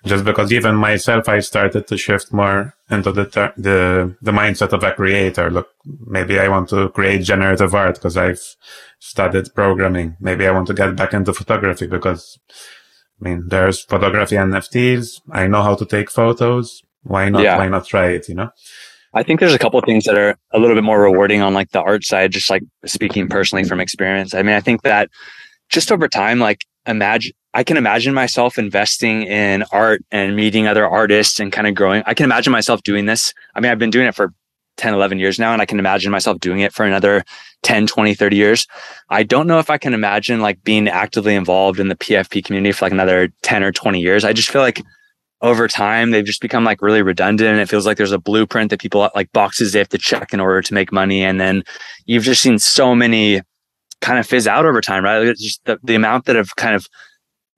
Just because even myself, I started to shift more into the, the, the mindset of a creator. Look, maybe I want to create generative art because I've studied programming. Maybe I want to get back into photography because I mean, there's photography NFTs. I know how to take photos. Why not? Yeah. Why not try it? You know? I think there's a couple of things that are a little bit more rewarding on like the art side, just like speaking personally from experience. I mean, I think that just over time, like imagine, I can imagine myself investing in art and meeting other artists and kind of growing. I can imagine myself doing this. I mean, I've been doing it for 10, 11 years now, and I can imagine myself doing it for another 10, 20, 30 years. I don't know if I can imagine like being actively involved in the PFP community for like another 10 or 20 years. I just feel like over time they've just become like really redundant it feels like there's a blueprint that people like boxes they have to check in order to make money and then you've just seen so many kind of fizz out over time right it's just the, the amount that have kind of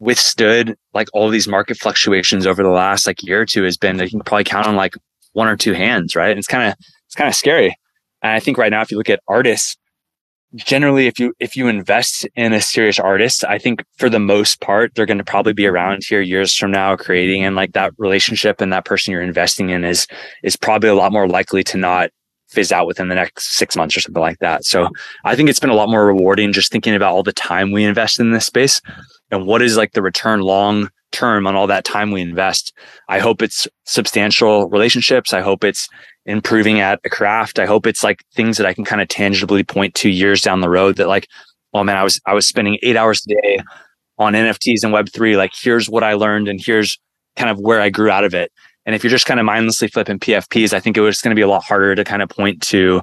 withstood like all these market fluctuations over the last like year or two has been that you can probably count on like one or two hands right? And it's kind of it's kind of scary. And i think right now if you look at artists generally if you if you invest in a serious artist i think for the most part they're going to probably be around here years from now creating and like that relationship and that person you're investing in is is probably a lot more likely to not fizz out within the next six months or something like that. So i think it's been a lot more rewarding just thinking about all the time we invest in this space and what is like the return long term on all that time we invest i hope it's substantial relationships i hope it's improving at a craft. I hope it's like things that I can kind of tangibly point to years down the road that like, oh man, I was I was spending eight hours a day on NFTs and Web three. Like here's what I learned and here's kind of where I grew out of it. And if you're just kind of mindlessly flipping PFPs, I think it was going to be a lot harder to kind of point to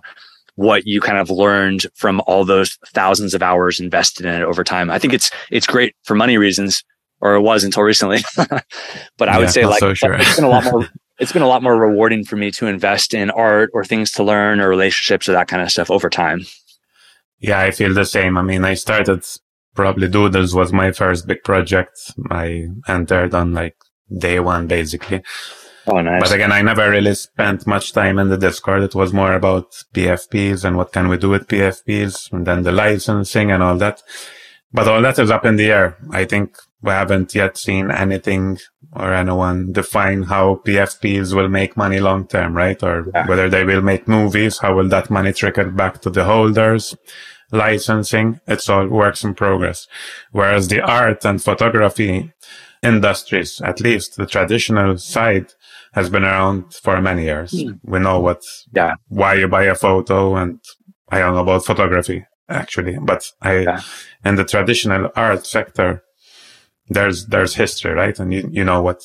what you kind of learned from all those thousands of hours invested in it over time. I think it's it's great for money reasons, or it was until recently. <laughs> but I yeah, would say like so sure. it's been a lot more <laughs> it's been a lot more rewarding for me to invest in art or things to learn or relationships or that kind of stuff over time. Yeah, I feel the same. I mean, I started probably Doodles was my first big project. I entered on like day one, basically. Oh, nice. But again, I never really spent much time in the Discord. It was more about PFPs and what can we do with PFPs and then the licensing and all that. But all that is up in the air. I think we haven't yet seen anything or anyone define how PFPs will make money long term, right? Or yeah. whether they will make movies, how will that money trickle back to the holders? Licensing, it's all works in progress. Whereas the art and photography industries, at least the traditional side, has been around for many years. Mm. We know what, yeah, why you buy a photo and I don't know about photography. actually. But I, yeah. in the traditional art sector, there's, there's history, right? And you, you know what,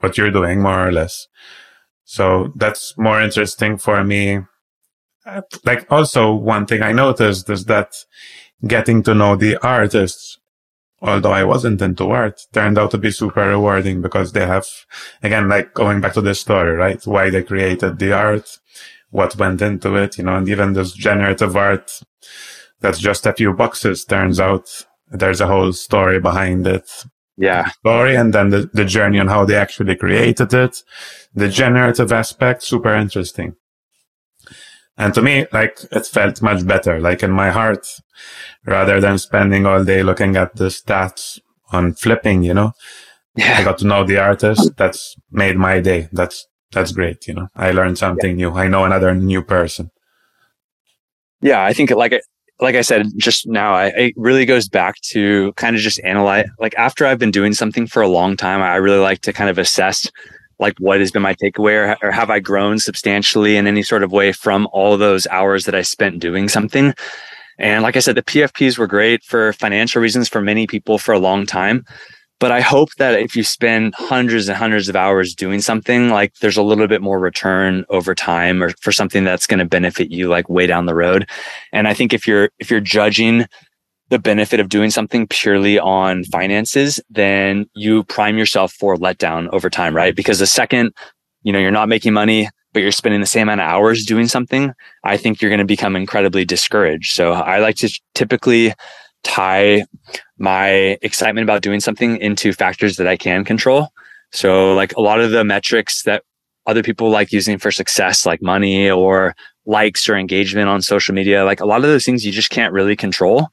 what you're doing more or less. So that's more interesting for me. Like also one thing I noticed is that getting to know the artists, although I wasn't into art, turned out to be super rewarding because they have, again, like going back to the story, right? Why they created the art, what went into it, you know, and even this generative art that's just a few boxes turns out there's a whole story behind it. Yeah. Story and then the, the journey on how they actually created it. The generative aspect super interesting and to me like it felt much better like in my heart rather than spending all day looking at the stats on flipping you know yeah. i got to know the artist that's made my day that's that's great you know i learned something yeah. new i know another new person yeah i think like like I said just now, I, it really goes back to kind of just analyze. Like after I've been doing something for a long time, I really like to kind of assess like what has been my takeaway or, or have I grown substantially in any sort of way from all those hours that I spent doing something. And like I said, the PFPs were great for financial reasons for many people for a long time. But I hope that if you spend hundreds and hundreds of hours doing something, like there's a little bit more return over time or for something that's going to benefit you like way down the road. And I think if you're, if you're judging the benefit of doing something purely on finances, then you prime yourself for letdown over time, right? Because the second, you know, you're not making money, but you're spending the same amount of hours doing something, I think you're going to become incredibly discouraged. So I like to typically tie my excitement about doing something into factors that I can control. So like a lot of the metrics that other people like using for success, like money or likes or engagement on social media, like a lot of those things you just can't really control.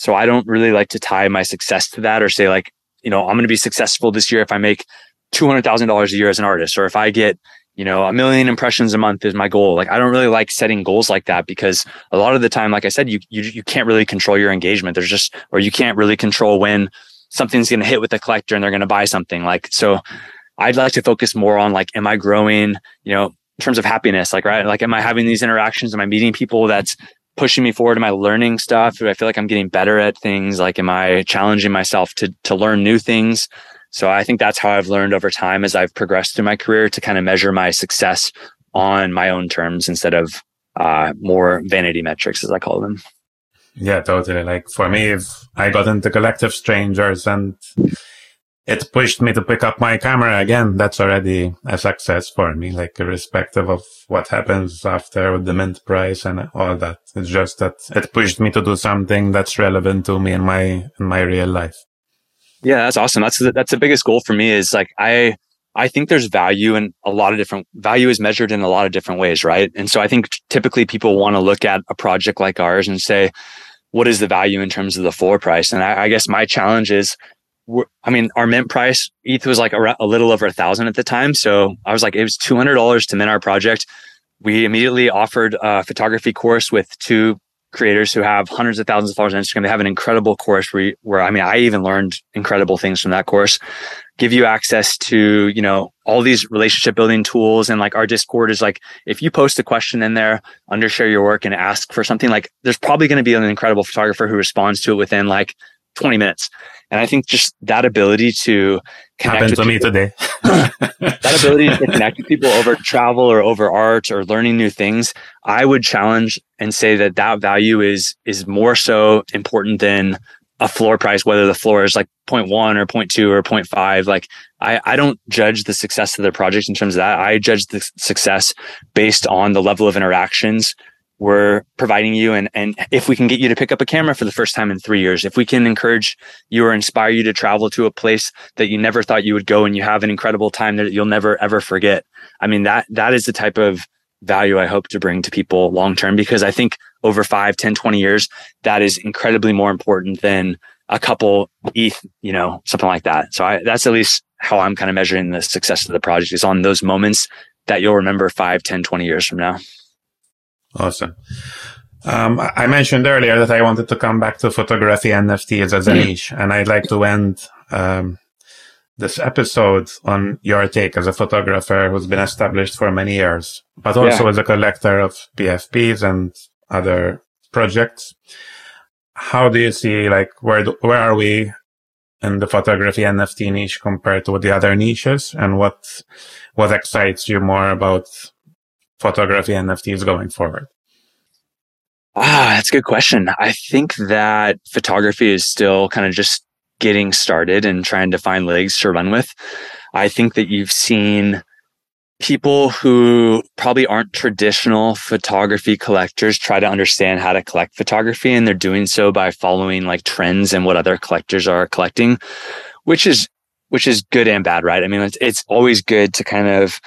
So I don't really like to tie my success to that or say like, you know, I'm going to be successful this year if I make $200,000 a year as an artist, or if I get you know, a million impressions a month is my goal. Like I don't really like setting goals like that because a lot of the time, like I said, you you you can't really control your engagement. There's just or you can't really control when something's going to hit with the collector and they're going to buy something. Like so, I'd like to focus more on like, am I growing? You know, in terms of happiness, like right, like am I having these interactions? Am I meeting people that's pushing me forward? Am I learning stuff? Do I feel like I'm getting better at things? Like, am I challenging myself to to learn new things? So I think that's how I've learned over time as I've progressed through my career to kind of measure my success on my own terms instead of uh, more vanity metrics, as I call them. Yeah, totally. Like for me, if I got into Collective Strangers and it pushed me to pick up my camera again, that's already a success for me, like irrespective of what happens after with the mint price and all that. It's just that it pushed me to do something that's relevant to me in my, in my real life. Yeah, that's awesome. That's the, that's the biggest goal for me is like I I think there's value in a lot of different value is measured in a lot of different ways, right? And so I think typically people want to look at a project like ours and say, what is the value in terms of the floor price? And I, I guess my challenge is, I mean, our mint price ETH was like a, a little over a thousand at the time. So I was like, it was two hundred dollars to mint our project. We immediately offered a photography course with two creators who have hundreds of thousands of followers on Instagram. They have an incredible course where, where I mean, I even learned incredible things from that course. Give you access to, you know, all these relationship building tools. And like our Discord is like, if you post a question in there, undershare your work and ask for something, like there's probably going to be an incredible photographer who responds to it within like 20 minutes. And I think just that ability to connect Happened to me today. <laughs> that ability to connect with people over travel or over art or learning new things, I would challenge and say that that value is is more so important than a floor price, whether the floor is like 0.1 or 0.2 or 0.5. Like I, I don't judge the success of the project in terms of that. I judge the success based on the level of interactions we're providing you and and if we can get you to pick up a camera for the first time in 3 years if we can encourage you or inspire you to travel to a place that you never thought you would go and you have an incredible time that you'll never ever forget. I mean that that is the type of value i hope to bring to people long term because i think over 5 10 20 years that is incredibly more important than a couple eth you know something like that. So I, that's at least how i'm kind of measuring the success of the project is on those moments that you'll remember 5 10 20 years from now Awesome. Um, I mentioned earlier that I wanted to come back to photography NFTs as a niche, and I'd like to end um, this episode on your take as a photographer who's been established for many years, but also yeah. as a collector of PFPs and other projects. how do you see like where where are we in the photography NFT niche compared to the other niches, and what what excites you more about photography NFTs going forward? Ah, that's a good question. I think that photography is still kind of just getting started and trying to find legs to run with. I think that you've seen people who probably aren't traditional photography collectors try to understand how to collect photography and they're doing so by following like trends and what other collectors are collecting which is which is good and bad right i mean it's, it's always good to kind of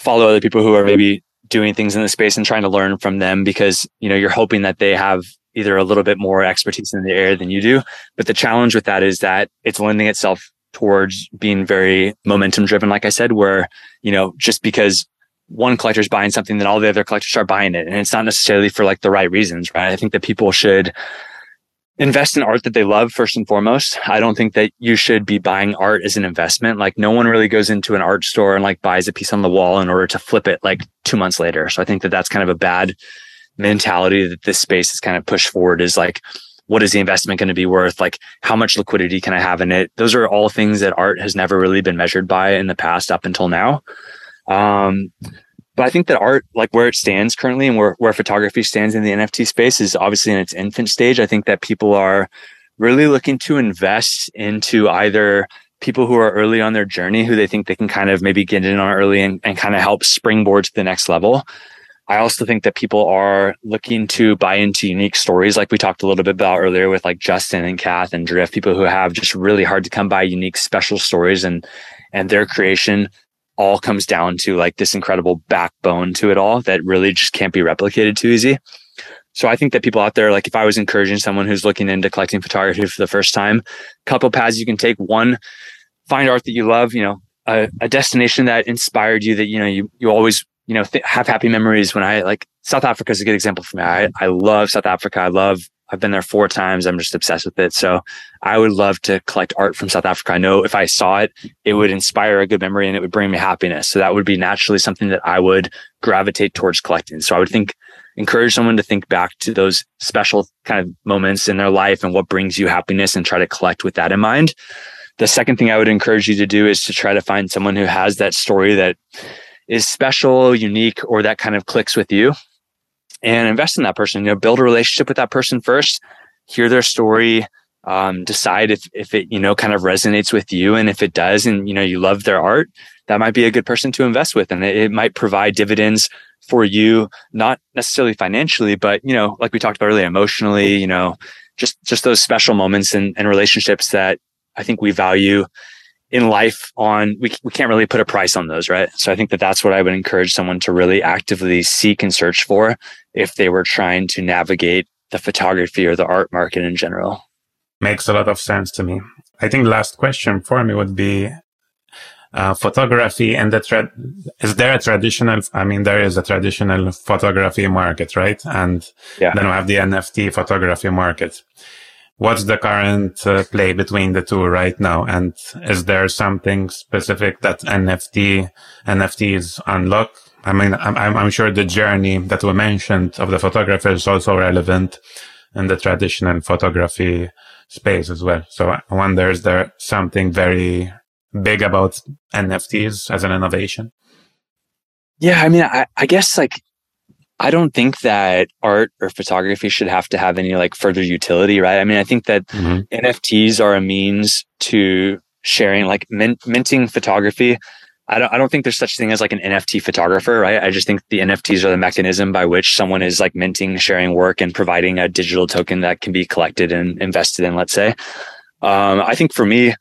follow other people who are maybe doing things in the space and trying to learn from them because you know you're hoping that they have either a little bit more expertise in the area than you do but the challenge with that is that it's lending itself towards being very momentum driven, like I said, where, you know, just because one collector's buying something, then all the other collectors are buying it. And it's not necessarily for like the right reasons, right? I think that people should invest in art that they love first and foremost. I don't think that you should be buying art as an investment. Like no one really goes into an art store and like buys a piece on the wall in order to flip it like two months later. So I think that that's kind of a bad mentality that this space is kind of pushed forward is like, what is the investment going to be worth? Like, how much liquidity can I have in it? Those are all things that art has never really been measured by in the past up until now. Um, but I think that art, like where it stands currently and where, where photography stands in the NFT space is obviously in its infant stage. I think that people are really looking to invest into either people who are early on their journey who they think they can kind of maybe get in on early and, and kind of help springboard to the next level. I also think that people are looking to buy into unique stories, like we talked a little bit about earlier with like Justin and Cath and Drift, people who have just really hard to come by unique special stories and and their creation all comes down to like this incredible backbone to it all that really just can't be replicated too easy. So I think that people out there, like if I was encouraging someone who's looking into collecting photography for the first time, couple paths you can take. One, find art that you love, you know, a, a destination that inspired you that, you know, you, you always you know, th- have happy memories when I like South Africa is a good example for me. I, I love South Africa. I love, I've been there four times. I'm just obsessed with it. So I would love to collect art from South Africa. I know if I saw it, it would inspire a good memory and it would bring me happiness. So that would be naturally something that I would gravitate towards collecting. So I would think, encourage someone to think back to those special kind of moments in their life and what brings you happiness and try to collect with that in mind. The second thing I would encourage you to do is to try to find someone who has that story that is special, unique, or that kind of clicks with you and invest in that person. You know, build a relationship with that person first, hear their story, um, decide if, if it, you know, kind of resonates with you. And if it does, and, you know, you love their art, that might be a good person to invest with. And it, it might provide dividends for you, not necessarily financially, but, you know, like we talked about earlier, emotionally, you know, just, just those special moments and, and relationships that I think we value in life on we, we can't really put a price on those right? So i think that that's what i would encourage someone to really actively seek and search for if they were trying to navigate the photography or the art market in general. Makes a lot of sense to me. I think last question for me would be uh, photography and the tra- is there a traditional i mean there is a traditional photography market right? And yeah. then we have the nft photography market what's the current uh, play between the two right now? And is there something specific that NFT, NFTs unlock? I mean, I'm, I'm sure the journey that we mentioned of the photographer is also relevant in the traditional photography space as well. So I wonder, is there something very big about NFTs as an innovation? Yeah, I mean, I, I guess like I don't think that art or photography should have to have any like further utility, right? I mean, I think that mm-hmm. NFTs are a means to sharing, like mint- minting photography. I don't, I don't think there's such thing as like an NFT photographer, right? I just think the NFTs are the mechanism by which someone is like minting, sharing work and providing a digital token that can be collected and invested in, let's say. Um, I think for me,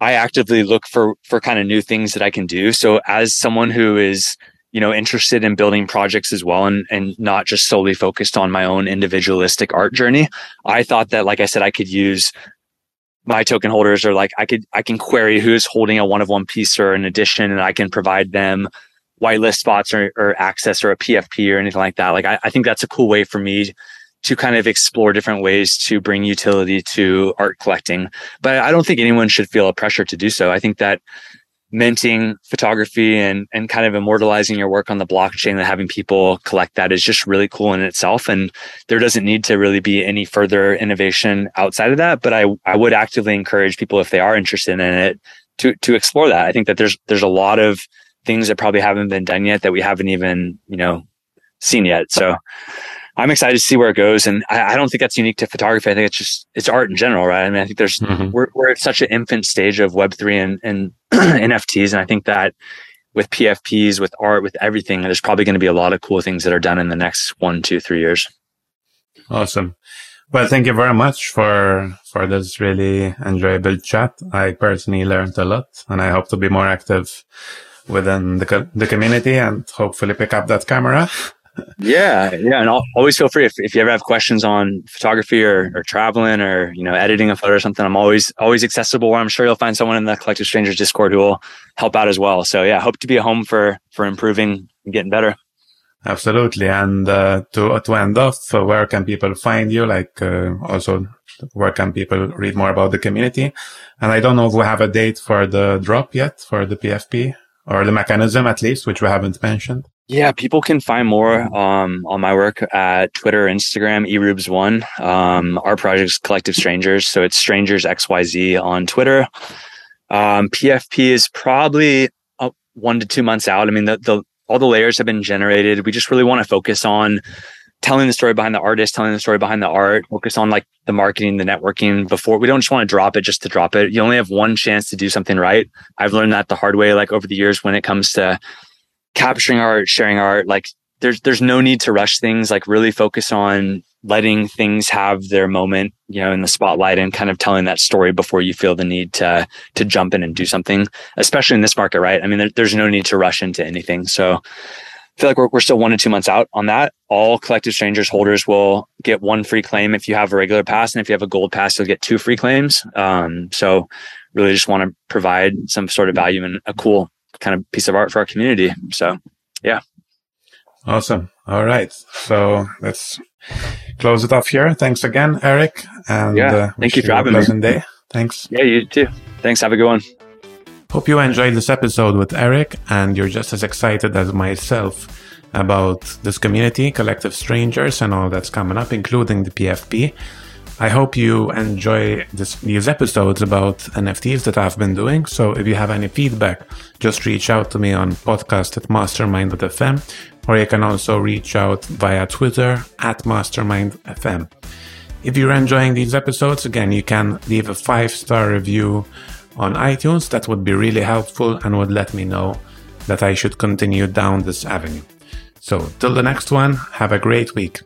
I actively look for, for kind of new things that I can do. So as someone who is you know interested in building projects as well and and not just solely focused on my own individualistic art journey. I thought that like i said i could use my token holders or like i could i can query who's holding a one of one piece or an edition and i can provide them whitelist spots or, or access or a pfp or anything like that. Like I, I think that's a cool way for me to kind of explore different ways to bring utility to art collecting. But i don't think anyone should feel a pressure to do so. I think that minting photography and and kind of immortalizing your work on the blockchain and having people collect that is just really cool in itself. And there doesn't need to really be any further innovation outside of that but i i would actively encourage people if they are interested in it to to explore that. I think that there's there's a lot of things that probably haven't been done yet that we haven't even you know seen yet. So I'm excited to see where it goes. And I, I, don't think that's unique to photography. I think it's just, it's art in general, right? I mean, I think there's, mm-hmm. we're, we're at such an infant stage of Web3 and, and <clears throat> NFTs. And I think that with PFPs, with art, with everything, there's probably going to be a lot of cool things that are done in the next one, two, three years. Awesome. Well, thank you very much for, for this really enjoyable chat. I personally learned a lot and I hope to be more active within the, the community and hopefully pick up that camera. <laughs> yeah, yeah, and I'll, always feel free if, if you ever have questions on photography or, or traveling or you know editing a photo or something. I'm always always accessible. Where I'm sure you'll find someone in the Collective Strangers Discord who will help out as well. So yeah, hope to be a home for for improving and getting better. Absolutely, and uh, to to end off, uh, where can people find you? Like uh, also, where can people read more about the community? And I don't know if we have a date for the drop yet for the PFP or the mechanism at least, which we haven't mentioned. Yeah, people can find more um, on my work at Twitter, Instagram, erubes1. Um, our project's Collective Strangers, so it's Strangers XYZ on Twitter. Um, PFP is probably uh, one to two months out. I mean, the, the all the layers have been generated. We just really want to focus on telling the story behind the artist, telling the story behind the art, focus on like the marketing, the networking before we don't just want to drop it just to drop it. You only have one chance to do something right. I've learned that the hard way, like over the years when it comes to capturing art, sharing art, like there's there's no need to rush things. Like really focus on letting things have their moment, you know, in the spotlight and kind of telling that story before you feel the need to to jump in and do something. Especially in this market, right? I mean, there, there's no need to rush into anything. So I feel like we're, we're still one to two months out on that. All collective strangers holders will get one free claim if you have a regular pass, and if you have a gold pass, you'll get two free claims. Um, so really just want to provide some sort of value and a cool kind of piece of art for our community. So, yeah. Awesome. All right. So let's close it off here. Thanks again, Eric. And yeah, uh, thank you for having me. Day. Thanks. Yeah, you too. Thanks. Have a good one. Hope you enjoyed this episode with Eric and you're just as excited as myself about this community, Collective Strangers, and all that's coming up, including the PFP. I hope you enjoy this, these episodes about NFTs that I've been doing. So if you have any feedback, just reach out to me on podcast at mastermind.fm, or you can also reach out via Twitter at mastermindfm. If you're enjoying these episodes, again, you can leave a five star review on iTunes. That would be really helpful and would let me know that I should continue down this avenue. So, till the next one, have a great week.